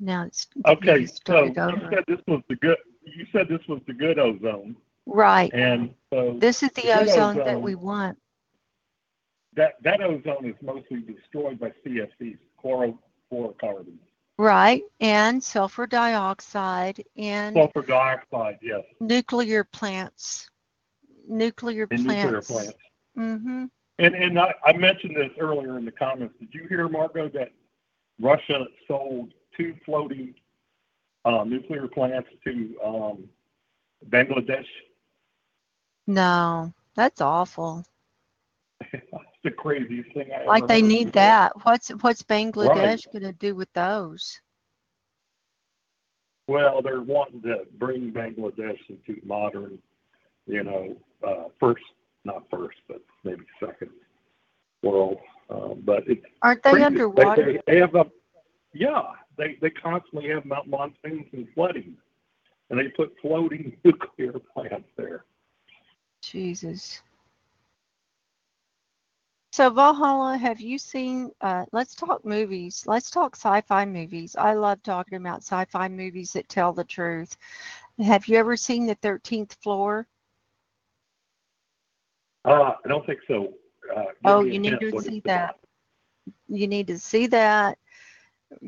Now it's Okay. So you said this was the good. You said this was the good ozone, Right. and so This is the the good ozone that we want. that that ozone is mostly destroyed by CFCs, chlorofluorocarbons, Right. And sulfur dioxide and sulfur dioxide, yes, nuclear plants. Nuclear and nuclear plants. plants. Mm-hmm. And and I, I mentioned this earlier in the comments. Did you hear, Margo, that Russia sold two floating nuclear plants to um, Bangladesh? No, that's awful. That's the craziest thing I ever Like they need that. What's what's Bangladesh going to do with those? Well, they're wanting to bring Bangladesh into modern, you know, uh, first, not first, but maybe second world. Uh, but it's Aren't they crazy. underwater? They, they have a, yeah, they, they constantly have mount monsoons and flooding, and they put floating nuclear plants there. Jesus. So Valhalla, have you seen? Uh, let's talk movies. Let's talk sci-fi movies. I love talking about sci-fi movies that tell the truth. Have you ever seen The Thirteenth Floor? Uh, I don't think so. Uh, Oh, you need to see that. You need to see that.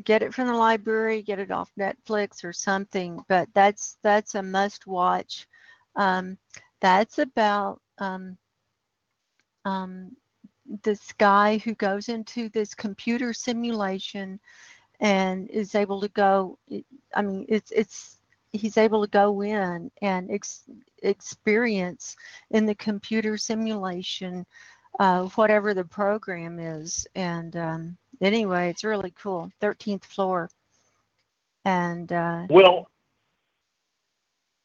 Get it from the library. Get it off Netflix or something. But that's that's a must-watch. Um, that's about um, um, this guy who goes into this computer simulation and is able to go i mean it's it's he's able to go in and ex- experience in the computer simulation uh, whatever the program is and um, anyway it's really cool 13th floor and uh, Well,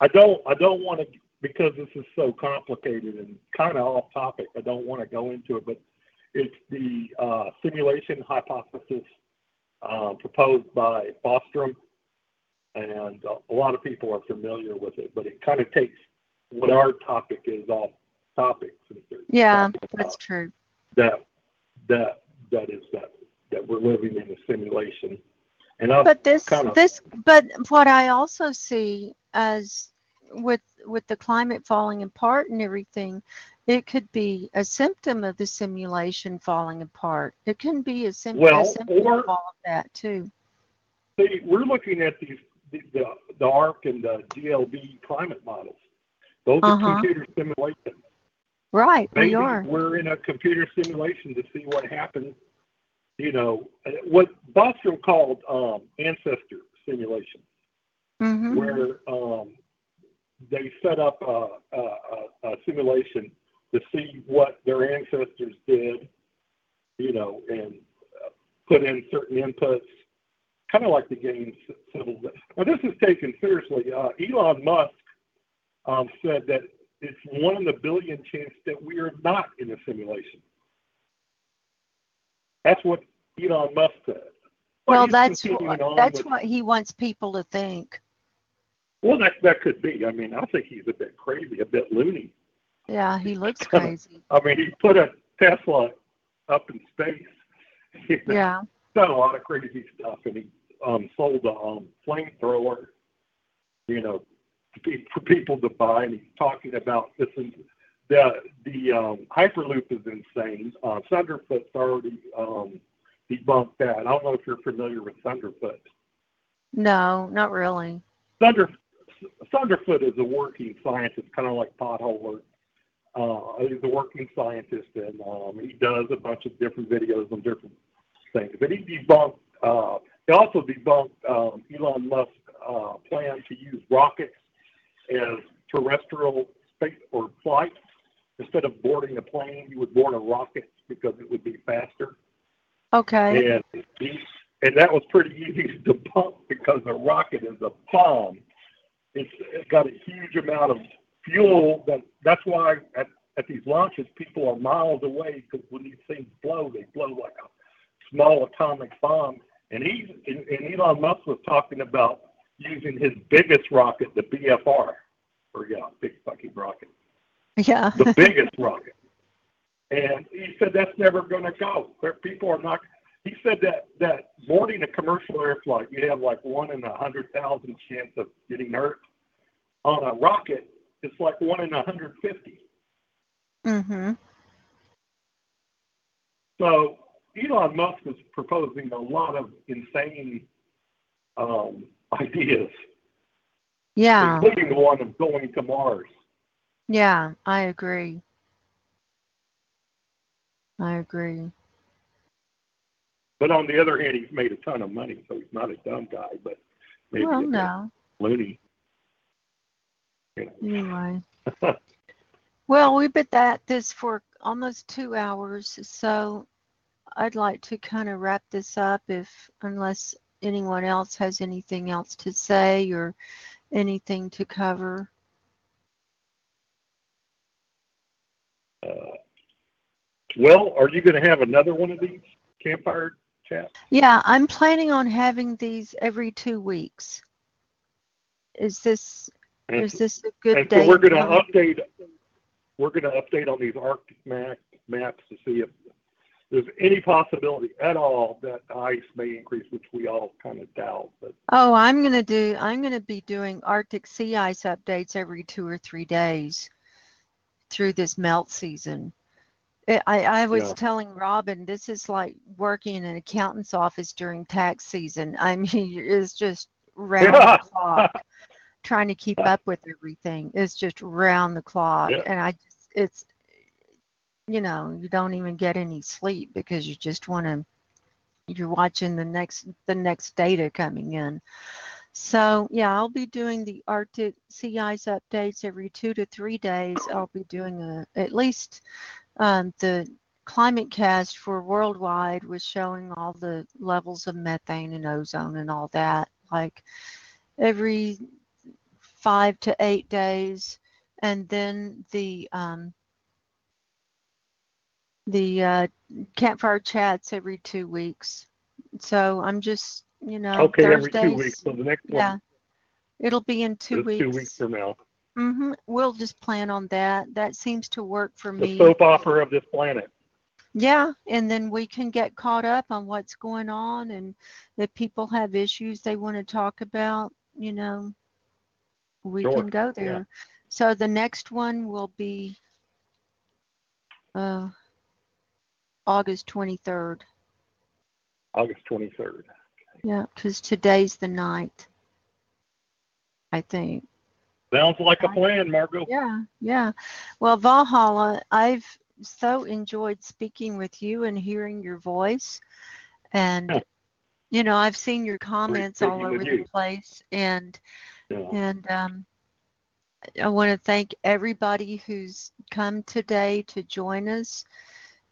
I don't. I don't want to because this is so complicated and kind of off topic. I don't want to go into it, but it's the uh, simulation hypothesis uh, proposed by Bostrom, and a lot of people are familiar with it. But it kind of takes what our topic is off topic. yeah that's true that that that is that that we're living in a simulation. And I've but this kind of this but what i also see as with with the climate falling apart and everything it could be a symptom of the simulation falling apart it can be a, sym- a symptom or- of all of that too See, we're looking at these the the, the ARC and the GLB climate models. Those Uh-huh. are computer simulations. right we are we're in a computer simulation to see what happens. You know, what Bostrom called um, ancestor simulation, hmm where um, they set up a, a, a, simulation to see what their ancestors did, you know, and uh, put in certain inputs, kind of like the game Civ. Now, this is taken seriously. Uh, Elon Musk um, said that it's one in a billion chance that we are not in a simulation. That's what Elon Musk said. But Well, that's that's with- what he wants people to think. Well, that that could be. I mean, I think he's a bit crazy, a bit loony. Yeah, he looks crazy. I mean, he put a Tesla up in space. You know, Yeah. done a lot of crazy stuff, and he um, sold a um, flamethrower, you know, for people to buy. And he's talking about this is the the um, hyperloop is insane. Uh, Thunderfoot's already um, debunked that. I don't know if you're familiar with Thunderfoot. No, not really. Thunder Thunderfoot is a working scientist, kind of like Potholer. Uh, he's a working scientist, and um, he does a bunch of different videos on different things. But he debunked. Uh, he also debunked um, Elon Musk's uh, plan to use rockets as terrestrial space or flight. Instead of boarding a plane, he would board a rocket because it would be faster. Okay. And and that was pretty easy to debunk because a rocket is a bomb. It's, it's got a huge amount of fuel. That that's why at, at these launches people are miles away because when these things blow, they blow like a small atomic bomb. And he and, and Elon Musk was talking about using his biggest rocket, the BFR, or yeah, big fucking rocket Yeah. the biggest rocket. And he said that's never going to go. People are not. He said that that boarding a commercial air flight, you have like one in a hundred thousand chance of getting hurt. On a rocket, it's like one in a hundred fifty. Mhm. So Elon Musk is proposing a lot of insane um, ideas, Yeah. including the one of going to Mars. Yeah, I agree. I agree. But on the other hand, he's made a ton of money, so he's not a dumb guy, but maybe well, no. loony. You know. Anyway. Well, we've been at this for almost two hours, so I'd like to kind of wrap this up if, unless anyone else has anything else to say or anything to cover. Uh, well, are you going to have another one of these campfire chats? Yeah, I'm planning on having these every two weeks. Is this And, is this a good and day? so we're going to update. We're going to update on these Arctic map, maps to see if there's any possibility at all that ice may increase, which we all kind of doubt. But Oh, I'm gonna do, I'm gonna be doing Arctic sea ice updates every two or three days through this melt season. I, I I was Yeah. telling Robin, this is like working in an accountant's office during tax season. I mean, it's just round the clock, trying to keep up with everything. It's just round the clock. Yeah. And I just, it's, you know, you don't even get any sleep because you just want to you're watching the next the next data coming in. So yeah, I'll be doing the Arctic ice updates every two to three days. I'll be doing a at least um, the climate cast for worldwide was showing all the levels of methane and ozone and all that like every five to eight days and then the um, the uh, campfire chats every two weeks. So I'm just, you know, okay, every Thursdays. two weeks. So the next one. Yeah, one it'll be in two is weeks. two weeks from now. hmm We'll just plan on that. That seems to work for The me. soap opera of this planet. Yeah, and then we can get caught up on what's going on, and if people have issues they want to talk about, you know, we Sure, can go yeah. there. So the next one will be uh, August 23rd. August 23rd. Yeah, because today's the night, I think. Sounds like a plan, Margo. Yeah, yeah. Well, Valhalla, I've so enjoyed speaking with you and hearing your voice. And, Yeah. you know, I've seen your comments all over the place. And, Yeah. and um, I want to thank everybody who's come today to join us,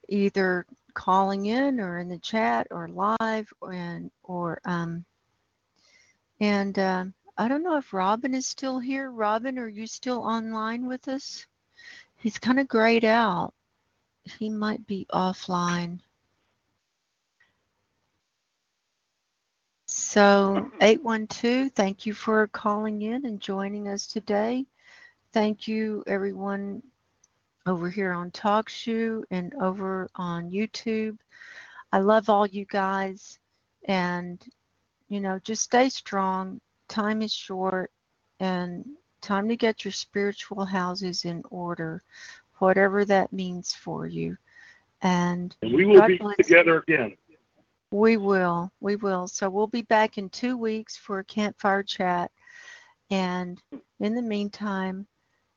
either calling in or in the chat or live and or um and um I don't know if Robin is still here. Robin, are you still online with us? he's kind of grayed out. He might be offline. So 812, thank you for calling in and joining us today. Thank you everyone over here on TalkShoe and over on YouTube. I love all you guys and you know, just stay strong. Time is short and time to get your spiritual houses in order, whatever that means for you. And And we will God be you. together again. We will. We will. So we'll be back in two weeks for a campfire chat. And in the meantime,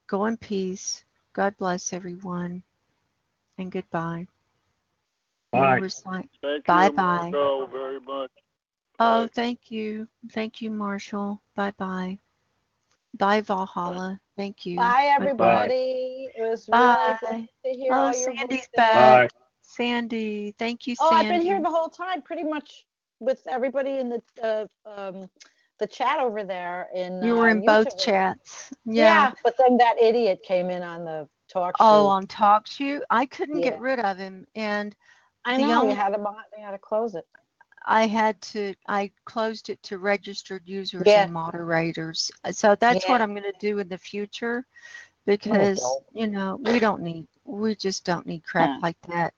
go in peace. God bless everyone. And goodbye. Bye. Thank Bye you, bye. Margo, very much. Oh, Bye. thank you. Thank you, Marshall. Bye bye. Bye, Valhalla. Thank you. Bye, Goodbye. everybody. It was Bye. really good to hear Oh, all your Sandy's voices. back. Bye. Sandy. Thank you, Oh, Sandy. I've been here the whole time, pretty much with everybody in the uh, um, the chat over there. In You were uh, in both chats. Yeah. Yeah. but then that idiot came in on the talk show. Oh, on TalkShoe. I couldn't Yeah. get rid of him. And I know only- you had to you had to close it. I had to, I closed it to registered users Yeah. and moderators. So that's what I'm going to do in the future because, you know, we don't need, we just don't need crap like that.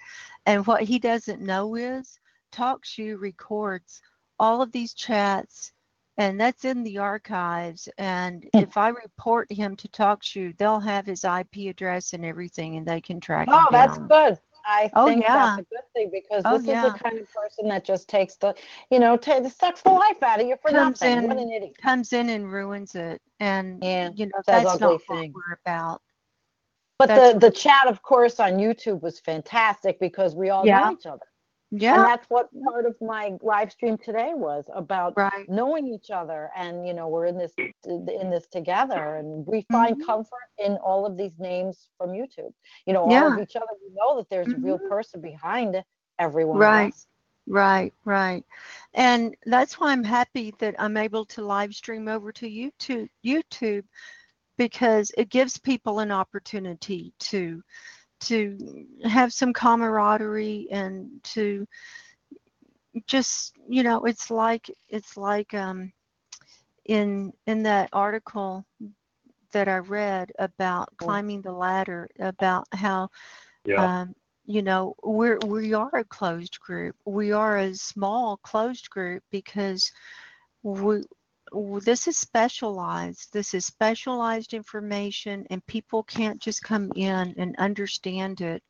And what he doesn't know is TalkShoe records all of these chats and that's in the archives. And Hmm. if I report him to TalkShoe, they'll have his IP address and everything and they can track him Oh, him that's down. good. I Oh, think yeah. that's a good thing because Oh, this is yeah. the kind of person that just takes the, you know, ta sucks the life out of you for Comes nothing. What in- an idiot. Comes in and ruins it. And, Yeah, you know, says that's ugly not what things. we're about. But That's the the chat, of course, on YouTube was fantastic because we all Yeah. know each other. And that's what part of my live stream today was about right. knowing each other and you know we're in this in this together and we find Mhm. comfort in all of these names from youtube you know all of each other we know that there's a real Mhm. person behind everyone Right. us Right, right. And that's why I'm happy that I'm able to live stream over to YouTube YouTube because it gives people an opportunity to to have some camaraderie and to just, you know, it's like it's like um in in that article that I read about climbing the ladder about how Yeah. um, you know we're we are a closed group we are a small closed group because we this is specialized this is specialized information and people can't just come in and understand it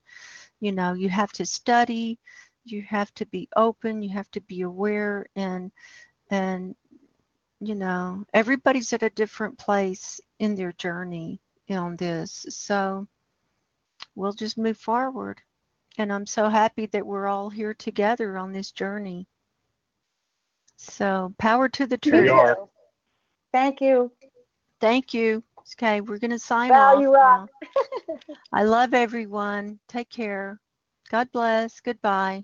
you know you have to study you have to be open you have to be aware and and you know everybody's at a different place in their journey on this so we'll just move forward and I'm so happy that we're all here together on this journey. So, power to the We truth. are. Thank you Thank you. Okay, we're going to sign Val, off you rock. I love everyone. Take care. God bless. Goodbye.